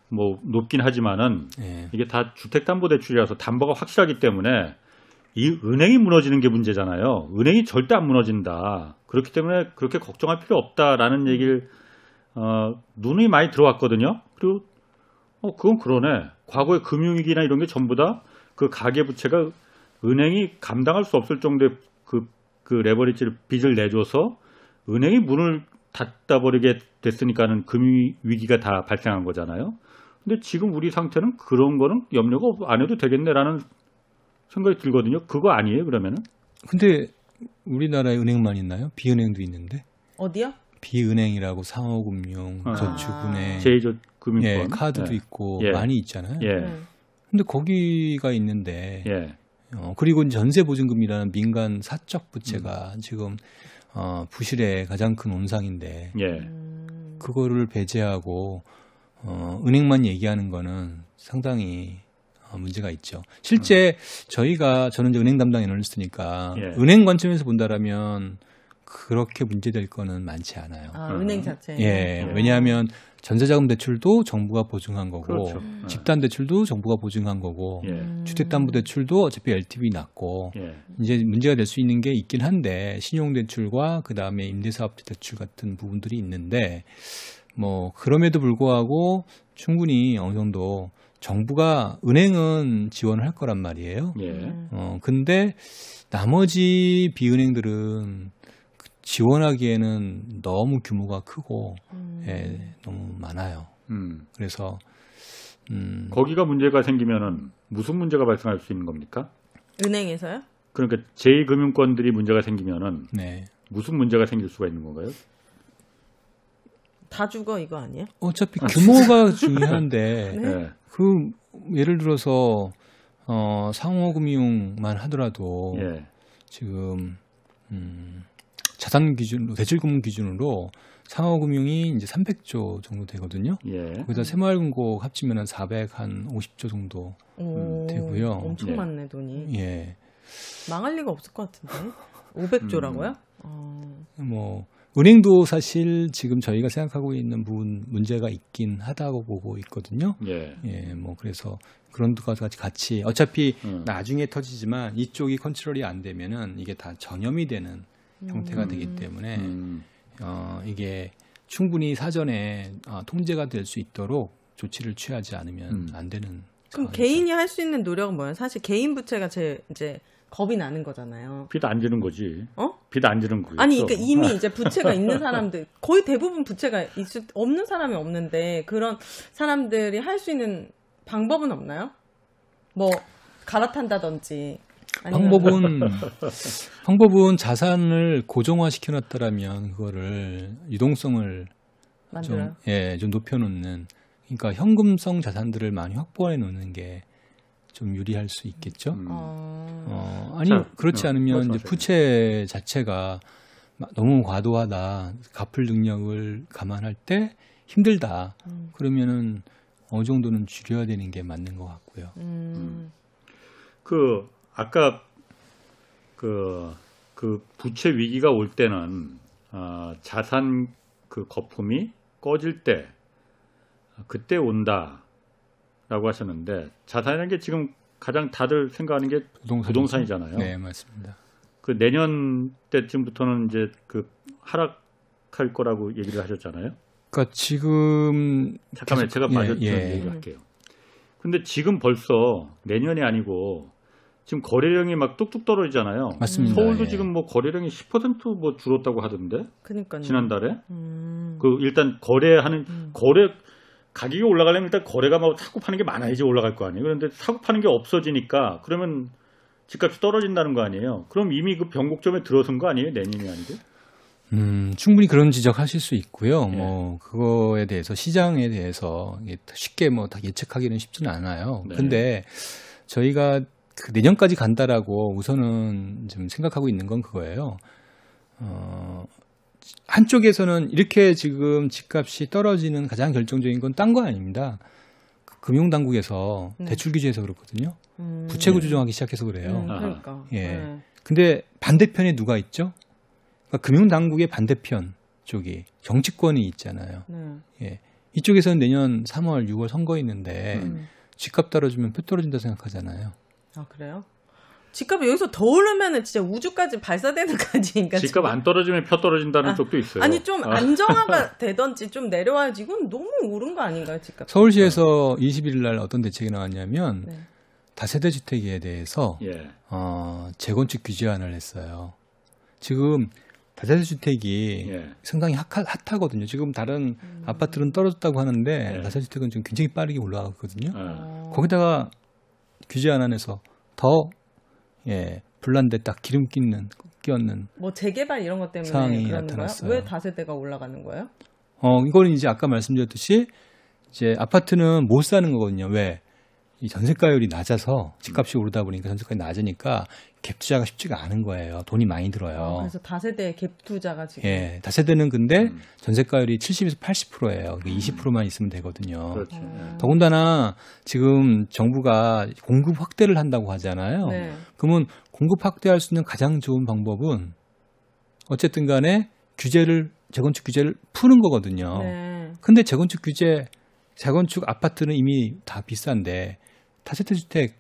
뭐 높긴 하지만은 예. 이게 다 주택담보대출이라서 담보가 확실하기 때문에 이 은행이 무너지는 게 문제잖아요. 은행이 절대 안 무너진다. 그렇기 때문에 그렇게 걱정할 필요 없다라는 얘기를 어, 눈이 많이 들어왔거든요. 그리고 어 그건 그러네. 과거의 금융위기나 이런 게 전부 다 그 가계부채가 은행이 감당할 수 없을 정도의 그, 그 레버리지를 빚을 내줘서 은행이 문을 닫다 버리게 됐으니까는 금융위기가 다 발생한 거잖아요. 근데 지금 우리 상태는 그런 거는 염려가 없- 안 해도 되겠네라는 생각이 들거든요. 그거 아니에요, 그러면은? 근데 우리나라에 은행만 있나요? 비은행도 있는데 어디요? 비은행이라고 상호금융, 아. 저축은행, 제2금융권. 예, 카드도 예. 있고 예. 많이 있잖아요. 예. 네. 근데 거기가 있는데 예. 어, 그리고 전세보증금이라는 민간 사적 부채가 지금 어, 부실의 가장 큰 온상인데 예. 음. 그거를 배제하고 어, 은행만 얘기하는 거는 상당히 어, 문제가 있죠. 실제 저희가 저는 이제 은행 담당 애널리스트니까 예. 은행 관점에서 본다라면 그렇게 문제될 거는 많지 않아요. 아, 음. 은행 자체. 예, 음. 왜냐하면 전세자금 대출도 정부가 보증한 거고 그렇죠. 집단 대출도 정부가 보증한 거고 예. 음. 주택담보 대출도 어차피 LTV 낮고 예. 이제 문제가 될 수 있는 게 있긴 한데 신용 대출과 그 다음에 임대사업자 대출 같은 부분들이 있는데 뭐 그럼에도 불구하고 충분히 어느 정도 정부가 은행은 지원을 할 거란 말이에요. 예. 음. 어 근데 나머지 비은행들은 그 지원하기에는 너무 규모가 크고 음. 예, 너무 많아요. 음. 그래서 음, 거기가 문제가 생기면은 무슨 문제가 발생할 수 있는 겁니까? 은행에서요? 그러니까 제2금융권들이 문제가 생기면은 네. 무슨 문제가 생길 수가 있는 건가요? 다 죽어 이거 아니에요? 어차피 규모가 중요한데 네. 예. 그 예를 들어서 어, 상호금융만 하더라도 예. 지금 음, 자산 기준 대출금융 기준으로 상호금융이 이제 300조 정도 되거든요. 예. 거기다 새마을금고 합치면 한 400 한 50조 정도. 오, 되고요. 엄청 예. 많네 돈이. 예. 망할 리가 없을 것 같은데. 500조라고요? 음. 어. 뭐 은행도 사실 지금 저희가 생각하고 있는 부분 문제가 있긴 하다고 보고 있거든요. 예. 예, 뭐 그래서 그런 것까지 같이 어차피 음. 나중에 터지지만 이쪽이 컨트롤이 안 되면은 이게 다 전염이 되는 형태가 되기 때문에 음. 어, 이게 충분히 사전에 어, 통제가 될 수 있도록 조치를 취하지 않으면 음. 안 되는. 그럼 상황이죠. 개인이 할 수 있는 노력은 뭐예요? 사실 개인 부채가 제 이제 겁이 나는 거잖아요. 빚 안 지는 거지. 어? 빚 안 지는 거겠죠. 아니, 그러니까 이미 이제 <laughs> 부채가 있는 사람들 거의 대부분 부채가 있을 없는 사람이 없는데 그런 사람들이 할 수 있는 방법은 없나요? 뭐 갈아탄다든지 아니면 방법은 <laughs> 방법은 자산을 고정화 시켜놨다라면 그거를 유동성을 만들어요. 좀, 예, 좀 높여놓는 그러니까 현금성 자산들을 많이 확보해 놓는 게 좀 유리할 수 있겠죠. 음. 어... 어, 아니 자, 그렇지 어, 않으면 이제. 부채 자체가 막 너무 과도하다, 갚을 능력을 감안할 때 힘들다. 음. 그러면은 어느 정도는 줄여야 되는 게 맞는 것 같고요. 음. 그 아까 그, 그 부채 위기가 올 때는 아, 자산 그 거품이 꺼질 때 그때 온다 라고 하셨는데 자산이라는 게 지금 가장 다들 생각하는 게 부동산 부동산 이잖아요. 네, 맞습니다. 그 내년 때쯤부터는 이제 그 하락할 거라고 얘기를 하셨잖아요. 그러니까 지금 잠깐만 제가 예, 맞았죠 예. 얘기를 할게요. 근데 지금 벌써 내년이 아니고 지금 거래량이 막 뚝뚝 떨어지잖아요. 맞습니다. 서울도 예. 지금 뭐 거래량이 10%뭐 줄었다고 하던데 그니까요. 지난달에 음. 그 일단 거래하는 음. 거래 가격이 올라가려면 일단 거래가 막 사고 파는 게 많아야지 올라갈 거 아니에요. 그런데 사고 파는 게 없어지니까 그러면 집값이 떨어진다는 거 아니에요. 그럼 이미 그 변곡점에 들어선 거 아니에요? 내년이 아니고? 음, 충분히 그런 지적하실 수 있고요. 예. 뭐 그거에 대해서 시장에 대해서 쉽게 뭐 다 예측하기는 쉽지는 않아요. 네. 근데 저희가 그 내년까지 간다라고 우선은 좀 생각하고 있는 건 그거예요. 어, 한쪽에서는 이렇게 지금 집값이 떨어지는 가장 결정적인 건 딴 거 아닙니다. 그 금융 당국에서 음. 대출 규제해서 그렇거든요. 음. 부채 구조 조정하기 시작해서 그래요. 음. 그러니까. 예. 네. 근데 반대편에 누가 있죠? 그러니까 금융 당국의 반대편 쪽이 정치권이 있잖아요. 네. 예. 이쪽에서는 내년 3월, 6월 선거 있는데 음. 집값 떨어지면 표 떨어진다 생각하잖아요. 아 그래요? 집값이 여기서 더 오르면은 진짜 우주까지 발사되는 거 아니니까. 집값 안 떨어지면 표 떨어진다는 아, 쪽도 있어요. 아니 좀 아, 안정화가 <laughs> 되던지 좀 내려와야지 이건 너무 오른 거 아닌가요 집값? 서울시에서 21일 날 어떤 대책이 나왔냐면 네. 다세대 주택에 대해서 예. 어, 재건축 규제안을 했어요. 지금 다세대 주택이 예. 상당히 핫하, 핫하거든요. 지금 다른 음. 아파트는 떨어졌다고 하는데 네. 다세대 주택은 좀 굉장히 빠르게 올라가거든요. 어. 어. 거기다가 규제안 안에서 더 예, 불난데 딱 기름 끼는 끼얹는 뭐 재개발 이런 것 때문에 상황이 나타났어요. 거야? 왜 다세대가 올라가는 거예요? 어 이거는 이제 아까 말씀드렸듯이 이제 아파트는 못 사는 거거든요. 왜? 이 전세가율이 낮아서 집값이 오르다 보니까 전세가율이 낮으니까 갭 투자가 쉽지가 않은 거예요. 돈이 많이 들어요. 어, 그래서 다세대 갭 투자가 지금 예, 다세대는 근데 음. 전세가율이 70에서 80%예요. 20%만 있으면 되거든요. 그렇죠. 어. 더군다나 지금 정부가 공급 확대를 한다고 하잖아요. 네. 그러면 공급 확대할 수 있는 가장 좋은 방법은 어쨌든 간에 규제를 재건축 규제를 푸는 거거든요. 네. 근데 재건축 규제 재건축 아파트는 이미 다 비싼데 다세대 주택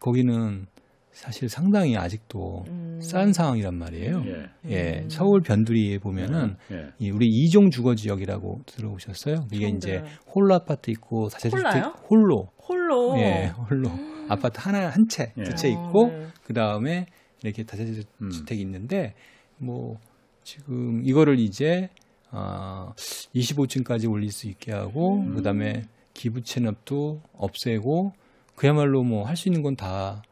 거기는 사실 상당히 아직도 음. 싼 상황이란 말이에요. 예. 예, 음. 서울 변두리에 보면은 예. 이 우리 이종 주거 지역이라고 들어보셨어요? 이게 이제. 홀로 아파트 있고 다세대 홀라요? 주택 홀로 홀로 예, 홀로 아파트 하나 한 채, 예. 두채 어, 있고 네. 그 다음에 이렇게 다세대 음. 주택이 있는데 뭐 지금 이거를 이제 아 25층까지 올릴 수 있게 하고 음. 그 다음에 기부 체납도 없애고 그야말로 뭐 할 수 있는 건 다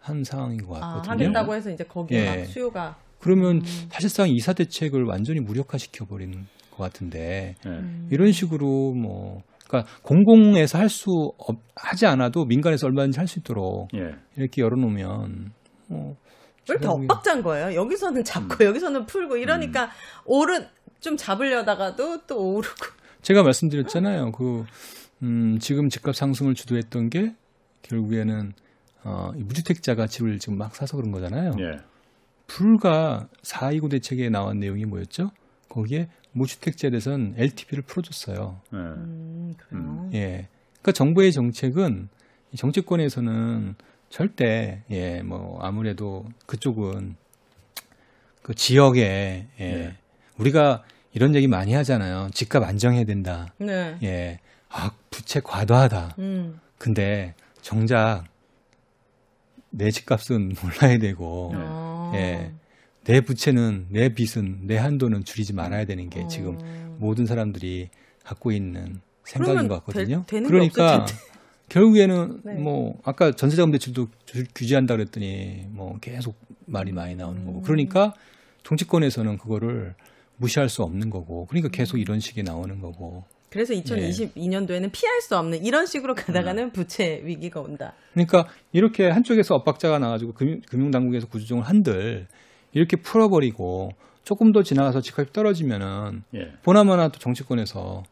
한 상황인 것 아, 같거든요. 하겠다고 해서 이제 거기에 예. 막 수요가 그러면 음. 사실상 이사 대책을 완전히 무력화시켜 버리는 것 같은데 예. 음. 이런 식으로 뭐 그러니까 공공에서 할 수 하지 않아도 민간에서 얼마든지 할 수 있도록 예. 이렇게 열어놓으면 뭐 왜 이렇게 엇박자인 거예요? 여기서는 잡고 여기서는 풀고 이러니까 오른 좀 잡으려다가도 또 오르고 제가 말씀드렸잖아요. 그 음, 지금 집값 상승을 주도했던 게 결국에는 어, 이 무주택자가 집을 지금 막 사서 그런 거잖아요. 예. 불과 429 대책에 나온 내용이 뭐였죠? 거기에 무주택자에 대해서는 LTV를 풀어줬어요. 예. 음, 그래요. 음. 예. 그러니까 정부의 정책은 이 정치권에서는 절대 예, 뭐 아무래도 그쪽은 그 지역에 예. 네. 우리가 이런 얘기 많이 하잖아요. 집값 안정해야 된다. 네. 예. 아, 부채 과도하다. 음. 근데 정작 내 집값은 <laughs> 올라야 되고 네. 아. 예. 내 부채는 내 빚은 내 한도는 줄이지 말아야 되는 게 지금 어. 모든 사람들이 갖고 있는 생각인 것 같거든요. 게 그러니까 <laughs> 결국에는 네. 뭐 아까 전세자금 대출도 주- 규제한다 그랬더니 뭐 계속 말이 많이 나오는 거고 음. 그러니까 정치권에서는 그거를 무시할 수 없는 거고 그러니까 음. 계속 이런 식이 나오는 거고 그래서 네. 2022년도에는 피할 수 없는 이런 식으로 가다가는 부채 위기가 온다. 그러니까 이렇게 한쪽에서 엇박자가 나가지고 금융, 금융 당국에서 구조조정을 한들 이렇게 풀어버리고 조금 더 지나가서 집값이 떨어지면은 예. 보나마나 또 정치권에서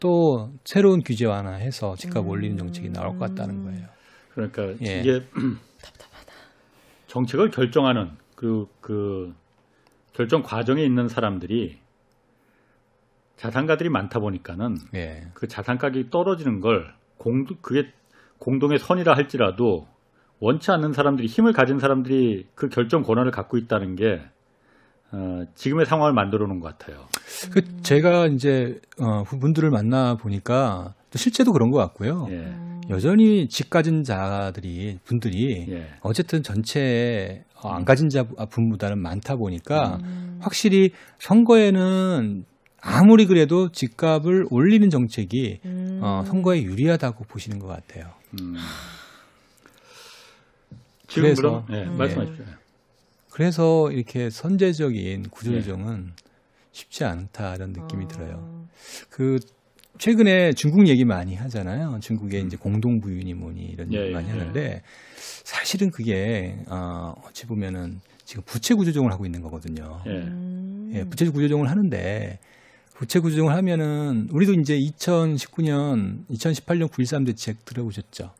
또 새로운 규제 완화해서 집값 음. 올리는 정책이 나올 것 같다는 거예요. 그러니까 예. 이게 정책을 결정하는 그, 그 결정 과정에 있는 사람들이 자산가들이 많다 보니까는 예. 그 자산 가격이 떨어지는 걸 공, 그게 공동의 선이라 할지라도 원치 않는 사람들이 힘을 가진 사람들이 그 결정 권한을 갖고 있다는 게 어, 지금의 상황을 만들어 놓은 것 같아요. 그 제가 이제 어, 분들을 만나 보니까 또 실제도 그런 것 같고요. 예. 여전히 집 가진 자들이 분들이 예. 어쨌든 전체에 어, 안 가진 자 분보다는 많다 보니까 음. 확실히 선거에는 아무리 그래도 집값을 올리는 정책이 음. 어, 선거에 유리하다고 보시는 것 같아요. 음. 지금 그래서- 그럼 예, 음. 말씀하십시오. 그래서 이렇게 선제적인 구조조정은 쉽지 않다는 느낌이 아. 들어요. 그 최근에 중국 얘기 많이 하잖아요. 중국의 이제 공동부유니 뭐니 이런 예, 얘기 많이 예. 하는데 사실은 그게 어, 어찌 보면은 지금 부채 구조조정을 하고 있는 거거든요. 예. 음. 예, 부채 구조조정을 하는데 부채 구조조정을 하면은 우리도 이제 2019년, 2018년 9.13 대책 들어보셨죠?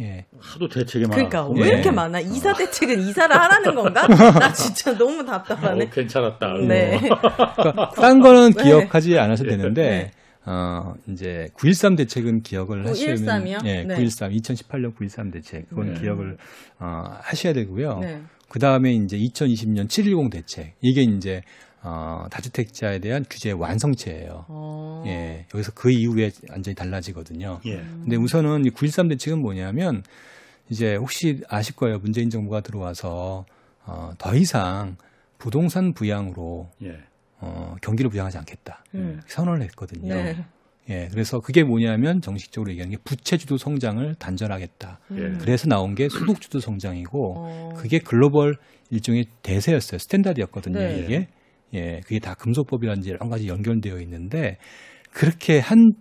예. 하도 대책이 그러니까 많아서 왜 예. 이렇게 많아? 이사 대책은 이사를 하라는 건가? 나 진짜 너무 답답하네. 어, 괜찮았다. 네. 그러니까 딴 거는 네. 기억하지 않으셔도 되는데 네. 어 이제 9.13 대책은 기억을 하시면 9.13 이요? 예, 네. 9.13 2018년 9.13 대책 그건 네. 기억을 어, 하셔야 되고요. 네. 그 다음에 이제 2020년 7.10 대책 이게 이제 어, 다주택자에 대한 규제 완성체예요. 어. 예, 여기서 그 이후에 완전히 달라지거든요. 예. 근데 우선은 이 9.13 대책은 뭐냐면 이제 혹시 아실 거예요. 문재인 정부가 들어와서 어, 더 이상 부동산 부양으로 예. 어, 경기를 부양하지 않겠다. 음. 선언을 했거든요. 네. 예, 그래서 그게 뭐냐면 정식적으로 얘기하는 게 부채주도 성장을 단절하겠다. 예. 그래서 나온 게 소득주도 성장이고 어. 그게 글로벌 일종의 대세였어요. 스탠다드였거든요. 네. 이게 예, 그게 다 금속법이라든지 여러 가지 연결되어 있는데 그렇게 한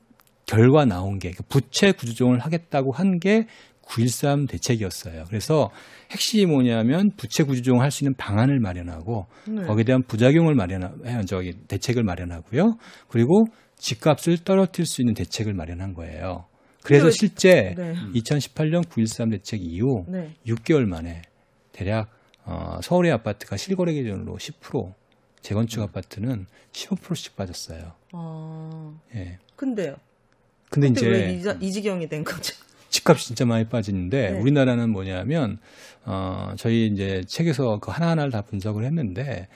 결과 나온 게 부채 구조조정을 하겠다고 한 게 9.13 대책이었어요. 그래서 핵심이 뭐냐면 부채 구조조정을 할 수 있는 방안을 마련하고 네. 거기에 대한 부작용을 마련하 저기 대책을 마련하고요. 그리고 집값을 떨어뜨릴 수 있는 대책을 마련한 거예요. 그래서 실제 네. 2018년 9.13 대책 이후 네. 6개월 만에 대략 어, 서울의 아파트가 실거래 기준으로 10%, 재건축 아파트는 15%씩 빠졌어요. 어. 예. 근데요. 근데 근데 이제 왜 이, 이 지경이 된 거죠? <laughs> 집값이 진짜 많이 빠지는데 네. 우리나라는 뭐냐면 어, 저희 이제 책에서 그 하나하나를 다 분석을 했는데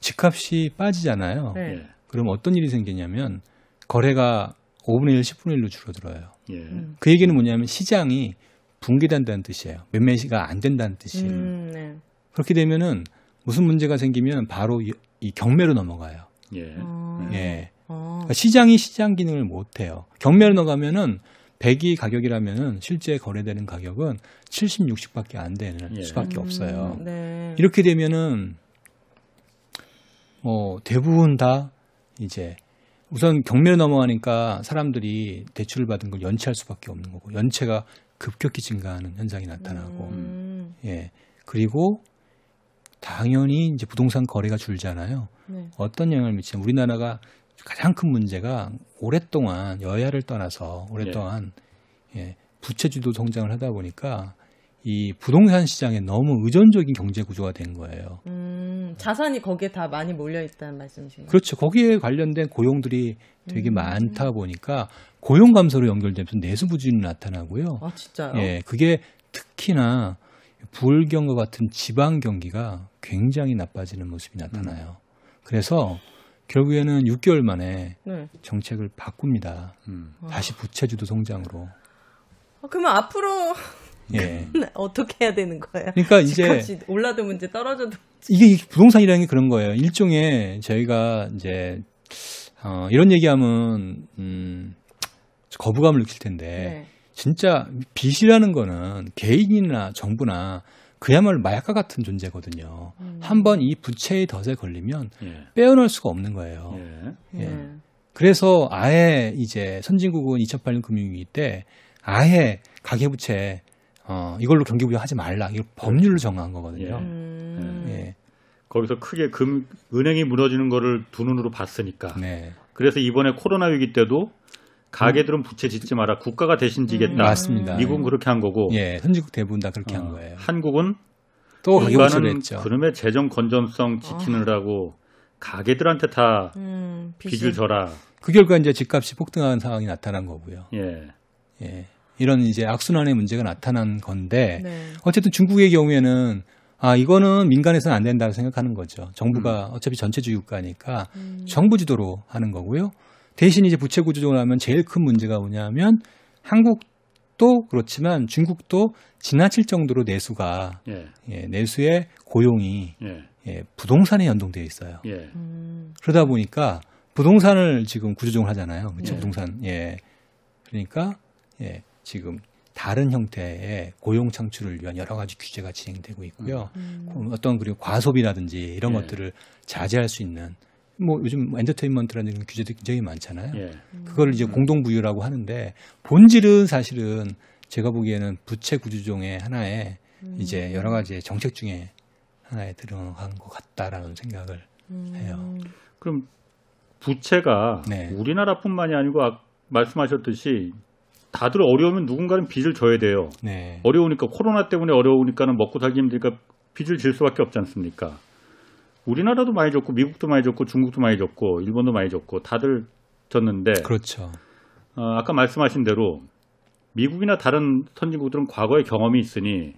집값이 빠지잖아요. 네. 예. 그럼 어떤 일이 생기냐면 거래가 5분의 1, 10분의 1로 줄어들어요. 예. 음. 그 얘기는 뭐냐면 시장이 붕괴된다는 뜻이에요. 매매시가 안 된다는 뜻이에요. 음, 네. 그렇게 되면은 무슨 문제가 생기면 바로 이, 이 경매로 넘어가요. 예. 어. 예. 어. 그러니까 시장이 시장 기능을 못 해요. 경매로 넘어가면은 100이 가격이라면은 실제 거래되는 가격은 70, 60밖에 안 되는 예. 수밖에 없어요. 음, 네. 이렇게 되면은 뭐 대부분 다 이제 우선 경매로 넘어가니까 사람들이 대출을 받은 걸 연체할 수밖에 없는 거고 연체가 급격히 증가하는 현상이 나타나고 음, 예 그리고 당연히 이제 부동산 거래가 줄잖아요. 네. 어떤 영향을 미치냐 우리나라가 가장 큰 문제가 오랫동안 여야를 떠나서 오랫동안 예, 부채주도 성장을 하다 보니까 이 부동산 시장에 너무 의존적인 경제 구조가 된 거예요. 음, 자산이 거기에 다 많이 몰려 있다는 말씀이신가요? 그렇죠. 거기에 관련된 고용들이 되게 음. 많다 보니까 고용 감소로 연결되면서 내수 부진이 나타나고요. 아 진짜요? 예, 그게 특히나 부울경과 같은 지방 경기가 굉장히 나빠지는 모습이 나타나요. 그래서 결국에는 6개월 만에 네. 정책을 바꿉니다. 음. 다시 부채주도 성장으로. 아, 그러면 앞으로 예. <laughs> 어떻게 해야 되는 거예요? 그러니까 이제 올라도 문제 떨어져도 이게 이 부동산이라는 게 그런 거예요. 일종의 저희가 이제 어, 이런 얘기하면 음, 거부감을 느낄 텐데 네. 진짜 빚이라는 거는 개인이나 정부나 그야말로 마약과 같은 존재거든요. 음. 한번 이 부채의 덫에 걸리면 예. 빼어날 수가 없는 거예요. 예. 예. 네. 그래서 아예 이제 선진국은 2008년 금융위기 때 아예 가계부채 어, 이걸로 경기 부양 하지 말라. 이걸 법률로 정한 거거든요. 음. 예. 거기서 크게 금 은행이 무너지는 거를 두 눈으로 봤으니까. 네. 그래서 이번에 코로나 위기 때도 가게들은 부채 짓지 마라. 국가가 대신 지겠다. 음. 맞습니다. 미국은 그렇게 한 거고 예, 선진국 대부분 다 그렇게 어, 한 거예요. 한국은 또 했죠. 그놈의 재정 건전성 지키느라고 가게들한테 다 음, 빚을 져라. 그 결과 이제 집값이 폭등하는 상황이 나타난 거고요. 예. 예. 이런 이제 악순환의 문제가 나타난 건데 네. 어쨌든 중국의 경우에는 아 이거는 민간에서는 안 된다고 생각하는 거죠. 정부가 어차피 전체주의 국가니까 음. 정부 주도로 하는 거고요. 대신 이제 부채 구조적으로 하면 제일 큰 문제가 뭐냐면 한국도 그렇지만 중국도 지나칠 정도로 내수가 예, 예, 내수의 고용이 예, 예, 부동산에 연동되어 있어요. 예. 음. 그러다 보니까 부동산을 지금 구조조정을 하잖아요. 그렇죠? 예. 부동산. 예. 그러니까 예, 지금 다른 형태의 고용 창출을 위한 여러 가지 규제가 진행되고 있고요. 음. 어떤 그리고 과소비라든지 이런 예. 것들을 자제할 수 있는 뭐 요즘 엔터테인먼트라는 이런 규제도 굉장히 많잖아요. 예. 그걸 이제 공동부유라고 하는데 본질은 사실은 제가 보기에는 부채 구조종의 하나의 음. 이제 여러 가지 정책 중에 하나에 들어간 것 같다라는 생각을 음. 해요. 그럼 부채가 네. 우리나라뿐만이 아니고 아, 말씀하셨듯이 다들 어려우면 누군가는 빚을 져야 돼요. 네. 어려우니까 코로나 때문에 어려우니까는 먹고 살기 힘드니까 빚을 질 수밖에 없지 않습니까? 우리나라도 많이 졌고 미국도 많이 졌고 중국도 많이 졌고 일본도 많이 졌고 다들 졌는데 그렇죠. 어, 아까 말씀하신 대로 미국이나 다른 선진국들은 과거에 경험이 있으니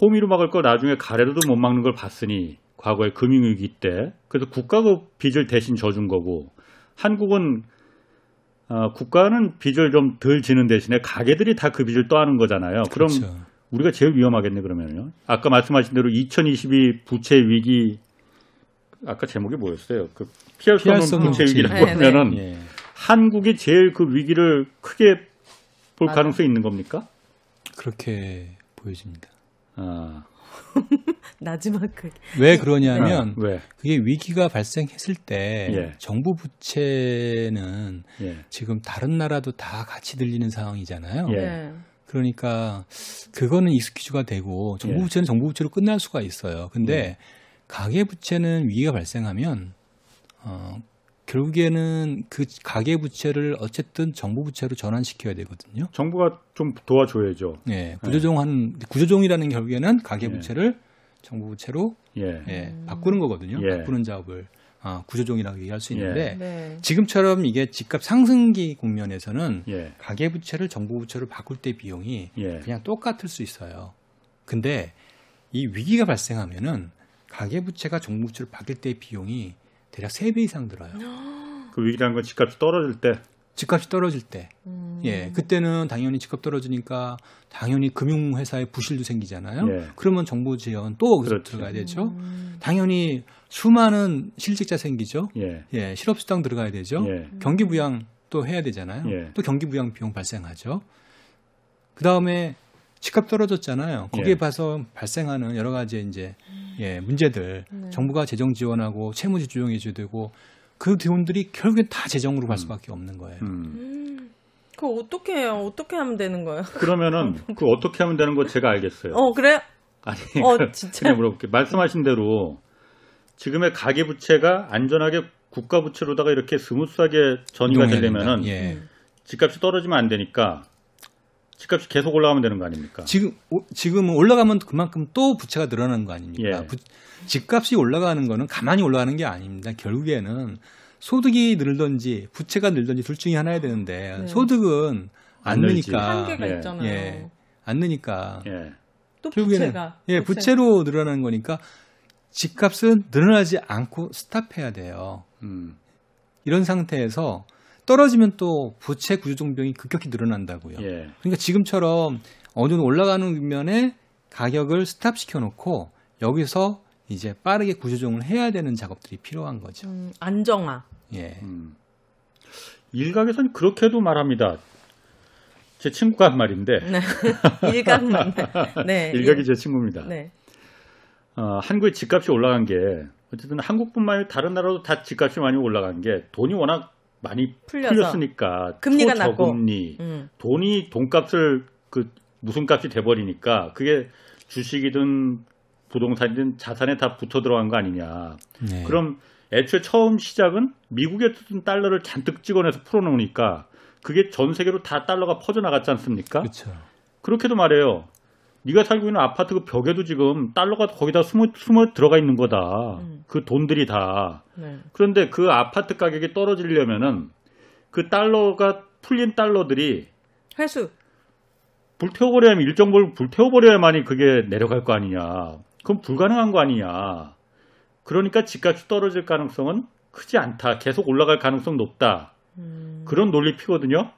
호미로 막을 걸 나중에 가래로도 못 막는 걸 봤으니 과거의 금융위기 때 그래서 국가가 빚을 대신 져준 거고 한국은 어, 국가는 빚을 좀 덜 지는 대신에 가게들이 다 그 빚을 떠안은 거잖아요. 그럼 그렇죠. 우리가 제일 위험하겠네 그러면요. 아까 말씀하신 대로 2022 부채 위기 아까 제목이 뭐였어요? 그 피할 수 없는 부채 위기라고 위기. 네, 하면은 예. 한국이 제일 그 위기를 크게 볼 맞아. 가능성이 있는 겁니까? 그렇게 보여집니다. 아, <laughs> 나지막하게. 왜 그러냐면 왜? 그게 위기가 발생했을 때 예. 정부 부채는 예. 지금 다른 나라도 다 같이 들리는 상황이잖아요. 예. 네. 그러니까 그거는 익스큐즈가 되고 정부 예. 부채는 정부 부채로 끝날 수가 있어요. 근데 가계 부채는 위기가 발생하면 어 결국에는 그 가계 부채를 어쨌든 정부 부채로 전환시켜야 되거든요. 정부가 좀 도와줘야죠. 예, 구조조정하는 구조조정이라는 결국에는 가계 예. 부채를 정부 부채로 예. 예, 바꾸는 거거든요. 예. 바꾸는 작업을 아, 구조조정이라고 얘기할 수 예. 있는데 네. 지금처럼 이게 집값 상승기 국면에서는 예. 가계 부채를 정부 부채로 바꿀 때 비용이 예. 그냥 똑같을 수 있어요. 근데 이 위기가 발생하면은 가계 부채가 정부 부채로 바뀔 때 비용이 대략 3배 이상 들어요. <gasps> 그 위기라는 건 집값이 떨어질 때 집값이 떨어질 때. 음. 예. 그때는 당연히 집값 떨어지니까 당연히 금융회사에 부실도 생기잖아요. 예. 그러면 정부 지원 또 그렇죠. 들어가야 되죠. 음. 당연히 수많은 실직자 생기죠. 예. 예. 실업수당 들어가야 되죠. 예. 경기 부양 또 해야 되잖아요. 예. 또 경기 부양 비용 발생하죠. 그 다음에 집값 떨어졌잖아요. 거기에 예. 봐서 발생하는 여러 가지 이제 예, 문제들 네. 정부가 재정 지원하고 채무지 조정 해줘야 되고 그 돈들이 결국엔 다 재정으로 갈 수밖에 없는 거예요. 음. 음. 그거 어떻게 해요? 어떻게 하면 되는 거예요? <laughs> 그러면은 그 어떻게 하면 되는 거 제가 알겠어요. 어, 그래요? 아니, 어, 진짜? <laughs> 그냥 물어볼게요. 말씀하신 대로 지금의 가계 부채가 안전하게 국가 부채로다가 이렇게 smooth하게 전이가 되려면은. 예. 음. 집값이 떨어지면 안 되니까 집값이 계속 올라가면 되는 거 아닙니까? 지금 오- 지금 올라가면 그만큼 또 부채가 늘어나는 거 아닙니까? 예. 부- 집값이 올라가는 거는 가만히 올라가는 게 아닙니다. 결국에는 소득이 늘든지 부채가 늘든지 둘 중에 하나야 되는데 네. 소득은 안. 느니까 한계가 예. 있잖아요. 예. 안 느니까 예. 또 결국에는 부채가. 예, 부채. 부채로 늘어나는 거니까 집값은 늘어나지 않고 스탑해야 돼요. 음. 이런 상태에서 떨어지면 또 부채 구조종병이 급격히 늘어난다고요. 예. 그러니까 지금처럼 어느 정도 올라가는 면에 가격을 스탑시켜 놓고 여기서 이제 빠르게 구조조정을 해야 되는 작업들이 필요한 거죠. 음, 안정화. 예. 음. 일각에서는 그렇게도 말합니다. 제 친구가 한 말인데 네. <laughs> 일각만. 네. <laughs> 일각이 제 친구입니다. 네. 어, 한국의 집값이 올라간 게 어쨌든 한국뿐만 아니라 다른 나라도 다 집값이 많이 올라간 게 돈이 워낙 많이 풀려서. 풀렸으니까 금리가 낮고. 초저금리 음. 돈이 돈값을 그 무슨 값이 돼버리니까 그게 주식이든 부동산이든 자산에 다 붙어 들어간 거 아니냐. 네. 그럼 애초에 처음 시작은 미국에 쓰던 달러를 잔뜩 찍어내서 풀어놓으니까 그게 전 세계로 다 달러가 퍼져나갔지 않습니까? 그렇죠. 그렇게도 말해요. 네가 살고 있는 아파트 그 벽에도 지금 달러가 거기다 숨어, 숨어 들어가 있는 거다. 음. 그 돈들이 다. 네. 그런데 그 아파트 가격이 떨어지려면은 그 달러가 풀린 달러들이 회수. 불태워버려야만 일정 부분 불태워버려야만이 그게 내려갈 거 아니냐. 그럼 불가능한 거 아니냐. 그러니까 집값이 떨어질 가능성은 크지 않다. 계속 올라갈 가능성 높다. 그런 논리 피거든요.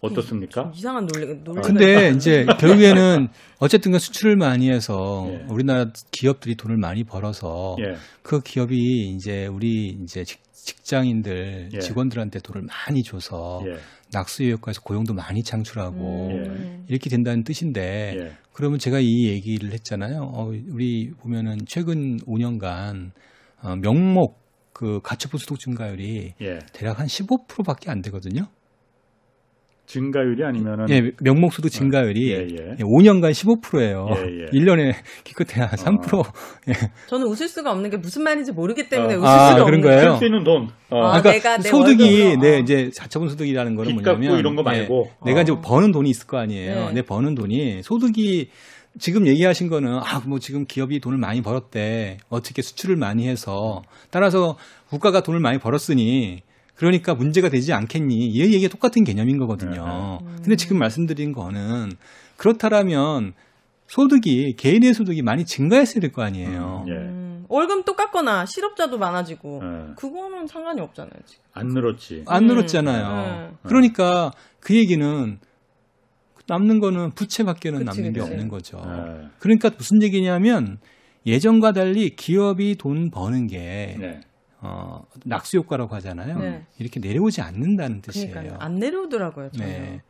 어떻습니까? 이상한 논리. 논리. 근데 이제 결국에는 <laughs> 어쨌든 간 수출을 많이 해서 예. 우리나라 기업들이 돈을 많이 벌어서 예. 그 기업이 이제 우리 이제 직- 직장인들 예. 직원들한테 돈을 많이 줘서 예. 낙수 효과에서 고용도 많이 창출하고 음. 이렇게 된다는 뜻인데 예. 그러면 제가 이 얘기를 했잖아요. 어, 우리 보면은 최근 5년간 어, 명목 그 가처분 소득 증가율이 예. 대략 한 15%밖에 안 되거든요. 증가율이 아니면은 예, 명목 소득 증가율이 예, 예. 5년간 15%예요. 예, 예. <laughs> 1년에 기껏해야 3%. 예. 저는 웃을 수가 없는 게 무슨 말인지 모르기 때문에 어. 웃을 아, 수가 그런 없는 거예요? 쓸수 있는 돈. 어. 아, 그러니까 내가 내 소득이 월급으로, 내 어. 이제 자처분 소득이라는 거는 뭐냐면 이런 거 말고. 예, 내가 이제 어. 버는 돈이 있을 거 아니에요. 네. 내 버는 돈이 소득이 지금 얘기하신 거는 아 뭐 지금 기업이 돈을 많이 벌었대 어떻게 수출을 많이 해서 따라서 국가가 돈을 많이 벌었으니 그러니까 문제가 되지 않겠니 이 얘기가 똑같은 개념인 거거든요. 네, 근데 지금 말씀드린 거는 그렇다라면 소득이 개인의 소득이 많이 증가했어야 될 거 아니에요. 예. 음, 월급 똑같거나 실업자도 많아지고 예. 그거는 상관이 없잖아요. 지금. 안 늘었지. 안 음, 늘었잖아요. 음. 그러니까 그 얘기는 남는 거는 부채밖에는 그치, 남는 게 그치. 없는 거죠. 예. 그러니까 무슨 얘기냐면 예전과 달리 기업이 돈 버는 게 네. 어, 낙수 효과라고 하잖아요. 네. 이렇게 내려오지 않는다는 뜻이에요. 그러니까 안 내려오더라고요. 전혀. 네.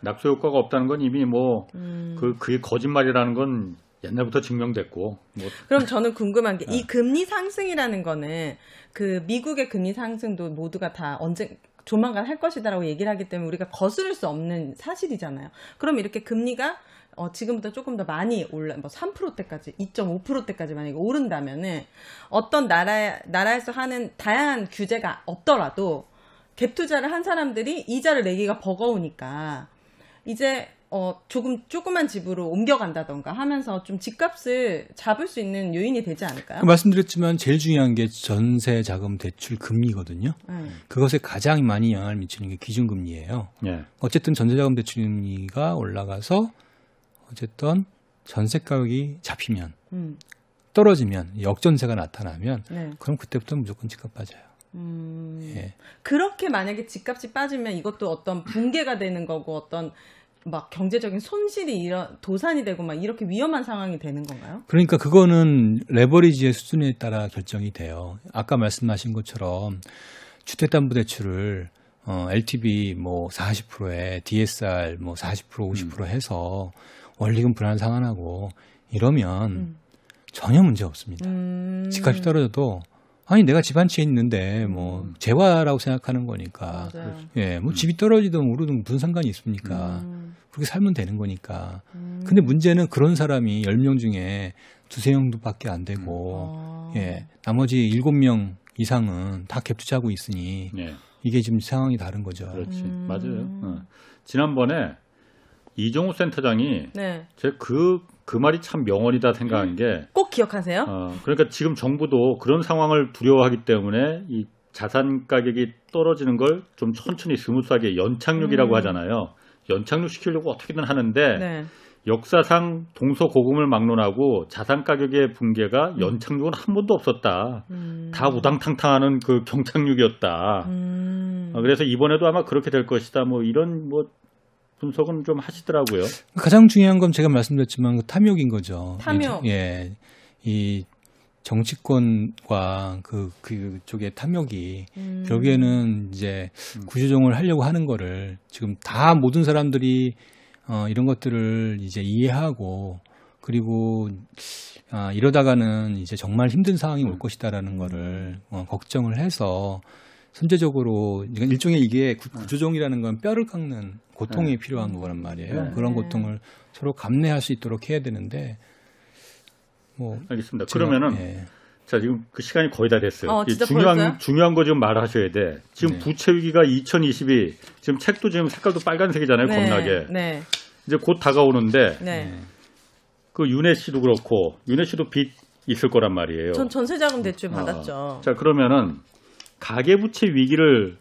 낙수 효과가 없다는 건 이미 뭐 음. 그 그게 거짓말이라는 건 옛날부터 증명됐고 뭐 그럼 저는 궁금한 게 네. <laughs> 이 금리 상승이라는 거는 그 미국의 금리 상승도 모두가 다 언제 조만간 할 것이다라고 얘기를 하기 때문에 우리가 거스를 수 없는 사실이잖아요. 그럼 이렇게 금리가 어, 지금보다 조금 더 많이 올라, 뭐 3%대까지, 2.5%대까지 만약에 오른다면은 어떤 나라, 나라에서 하는 다양한 규제가 없더라도 갭 투자를 한 사람들이 이자를 내기가 버거우니까 이제 어 조금 조그만 집으로 옮겨간다던가 하면서 좀 집값을 잡을 수 있는 요인이 되지 않을까요? 그 말씀드렸지만 제일 중요한 게 전세 자금 대출 금리거든요. 네. 그것에 가장 많이 영향을 미치는 게 기준금리예요. 예. 어쨌든 전세 자금 대출 금리가 올라가서 어쨌든 전세 가격이 잡히면 음, 떨어지면 역전세가 나타나면 네. 그럼 그때부터 무조건 집값 빠져요. 음, 예. 그렇게 만약에 집값이 빠지면 이것도 어떤 붕괴가 되는 거고 어떤 막 경제적인 손실이 이런 도산이 되고 막 이렇게 위험한 상황이 되는 건가요? 그러니까 그거는 레버리지의 수준에 따라 결정이 돼요. 아까 말씀하신 것처럼 주택담보대출을 어, LTV 뭐 40%에 DSR 뭐 40% 50% 해서 원리금 불안 상환하고 이러면 음. 전혀 문제 없습니다. 음, 집값이 떨어져도 아니 내가 집한채 있는데 뭐 재화라고 생각하는 거니까 맞아요. 예, 뭐 집이 떨어지든 오르든 무슨 상관이 있습니까? 음, 그렇게 살면 되는 거니까. 음. 근데 문제는 그런 사람이 10명 중에 두세 명도밖에 안 되고, 어. 예, 나머지 7명 이상은 다 갭투자하고 있으니 예. 이게 지금 상황이 다른 거죠. 그렇지. 음. 맞아요. 어. 지난번에 이종우 센터장이 네. 제그그 말이 참 명언이다 생각한 게 꼭 기억하세요. 어, 그러니까 지금 정부도 그런 상황을 두려워하기 때문에 이 자산 가격이 떨어지는 걸 좀 천천히 smooth하게 연착륙이라고 음. 하잖아요. 연착륙 시키려고 어떻게든 하는데 네. 역사상 동서고금을 막론하고 자산 가격의 붕괴가 연착륙은 한 번도 없었다. 음. 다 우당탕탕하는 그 경착륙이었다. 음. 어, 그래서 이번에도 아마 그렇게 될 것이다. 뭐 이런 뭐 분석은 좀 하시더라고요. 가장 중요한 건 제가 말씀드렸지만 그 탐욕인 거죠. 탐욕. 이, 예, 이 정치권과 그 그 쪽의 탐욕이 음. 결국에는 이제 구조정을 하려고 하는 거를 지금 다 모든 사람들이 어, 이런 것들을 이제 이해하고 그리고 아, 이러다가는 이제 정말 힘든 상황이 올 것이다라는 거를 어, 걱정을 해서 선제적으로 일종의 이게 구- 구조정이라는 건 뼈를 깎는 고통이 네. 필요한 거란 말이에요. 네. 그런 네. 고통을 서로 감내할 수 있도록 해야 되는데 뭐 알겠습니다. 제가- 그러면은 예. 자 지금 그 시간이 거의 다 됐어요. 어, 중요한 벌써요? 중요한 거좀 말하셔야 돼. 지금 네. 부채 위기가 2022 지금 책도 지금 색깔도 빨간색이잖아요. 네. 겁나게 네. 이제 곧 다가오는데 네. 네. 그 윤혜 씨도 그렇고 윤혜 씨도 빚 있을 거란 말이에요. 전 전세자금 대출 어. 받았죠. 자 그러면은 가계부채 위기를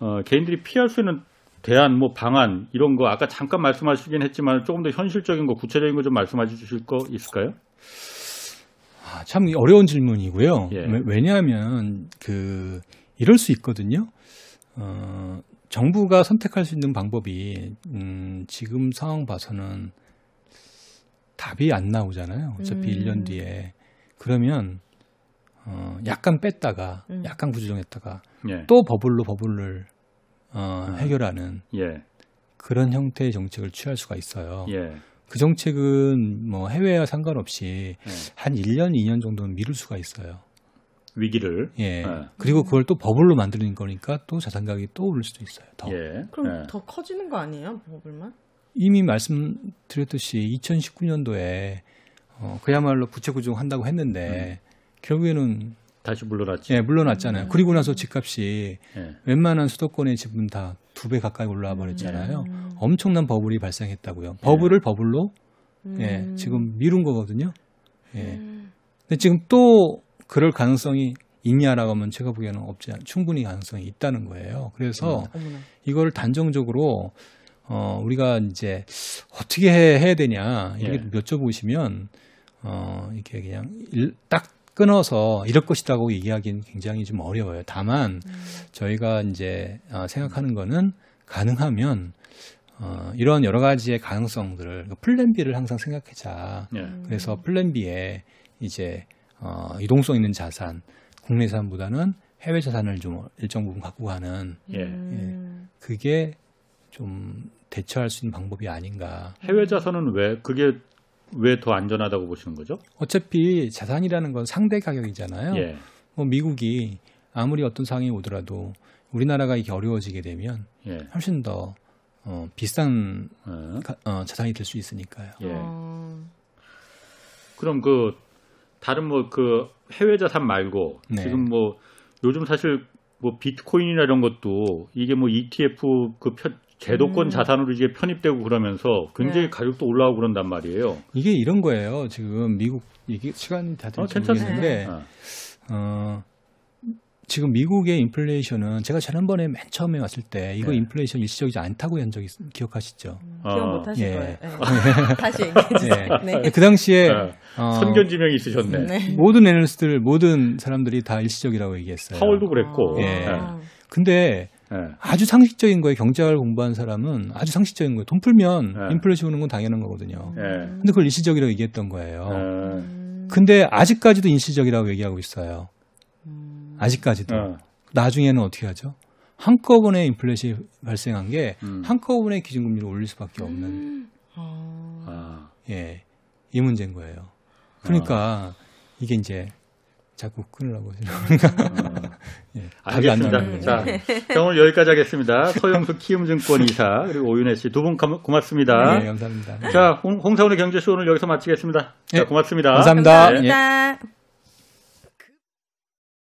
어, 개인들이 피할 수 있는 대안, 뭐 방안 이런 거 아까 잠깐 말씀하시긴 했지만 조금 더 현실적인 거, 구체적인 거 좀 말씀해 주실 거 있을까요? 아, 참 어려운 질문이고요. 예. 왜- 왜냐하면 그 이럴 수 있거든요. 어, 정부가 선택할 수 있는 방법이 음, 지금 상황 봐서는 답이 안 나오잖아요. 어차피 음. 1년 뒤에 그러면 어, 약간 뺐다가 음. 약간 구조정했다가 예, 또 버블로 버블을 어, 음. 해결하는 예, 그런 형태의 정책을 취할 수가 있어요. 예, 그 정책은 뭐 해외와 상관없이 예. 한 1년, 2년 정도는 미룰 수가 있어요. 위기를. 예. 예. 그리고 그걸 또 버블로 만드는 거니까 또 자산 가격이 또 오를 수도 있어요. 더. 예. 그럼 예. 더 커지는 거 아니에요? 버블만? 이미 말씀드렸듯이 2019년도에 어, 그야말로 부채 구종 한다고 했는데 결국에는 다시 물러났지. 예, 물러났잖아요. 그리고 나서 집값이 예. 웬만한 수도권의 집은 다 두 배 가까이 올라와 버렸잖아요. 엄청난 버블이 발생했다고요. 버블을 버블로 예, 음. 지금 미룬 거거든요. 예. 근데 지금 또 그럴 가능성이 있냐라고 하면 제가 보기에는 없지 않, 충분히 가능성이 있다는 거예요. 그래서. 이걸 단정적으로 어 우리가 이제 어떻게 해, 해야 되냐 이렇게 예. 여쭤보시면 어 이렇게 그냥 일, 딱 끊어서 이럴 것이라고 얘기하기는 굉장히 좀 어려워요. 다만 저희가 이제 어, 생각하는 거는 가능하면 어, 이런 여러 가지의 가능성들을 plan B를 항상 생각하자. 예. 그래서 plan B에 이제 어, 이동성 있는 자산, 국내 자산보다는 해외 자산을 좀 일정 부분 갖고 가는 예. 음. 그게 좀 대처할 수 있는 방법이 아닌가. 해외 자산은 왜 그게 왜 더 안전하다고 보시는 거죠? 어차피 자산이라는 건 상대 가격이잖아요. 예. 뭐 미국이 아무리 어떤 상황이 오더라도 우리나라가 이게 어려워지게 되면 예. 훨씬 더 어, 비싼 어. 가- 어, 자산이 될 수 있으니까요. 예. 어. 그럼 그 다른 뭐 그 해외 자산 말고 네. 지금 뭐 요즘 사실 뭐 비트코인이나 이런 것도 이게 뭐 ETF 그 편- 제도권 음. 자산으로 이제 편입되고 그러면서 굉장히 네. 가격도 올라오고 그런단 말이에요. 이게 이런 거예요. 지금 미국 이게 시간이 다 어, 될지 괜찮습니다. 모르겠는데 어. 어, 지금 미국의 인플레이션은 제가 지난번에 맨 처음에 왔을 때 이거 네. 인플레이션 일시적이지 않다고 한 적이 있- 기억하시죠? 어. 기억 못 하실 예. 거예요. <laughs> 예. 다시 얘기해 주세요. 예. 네. 그 당시에 네. 어, 선견지명이 있으셨네. 네. 모든 애널리스트들 모든 사람들이 다 일시적이라고 얘기했어요. 파월도 그랬고. 예. 아. 근데 예. 아주 상식적인 거에 경제학을 공부한 사람은 아주 상식적인 거예요. 돈 풀면 네. 인플레이션 오는 건 당연한 거거든요. 예. 근데 그걸 일시적이라고 얘기했던 거예요. 예. 음. 근데 아직까지도 일시적이라고 얘기하고 있어요. 음. 아직까지도. 어. 나중에는 어떻게 하죠? 한꺼번에 인플레이션이 발생한 게 음. 한꺼번에 기준금리를 올릴 수밖에 없는 아. 아. 예, 이 문제인 거예요. 그러니까 이게 이제 자꾸 끊으라고 <laughs> 예, 답이 안 알겠습니다. 나오는 자, 오늘 여기까지 하겠습니다. 서영수 키움증권 이사 그리고 오윤혜 씨 두 분 고맙습니다. 네, 감사합니다. 자, 홍, 홍사원의 경제쇼 오늘 여기서 마치겠습니다. 자, 예, 고맙습니다. 감사합니다. 네. 감사합니다.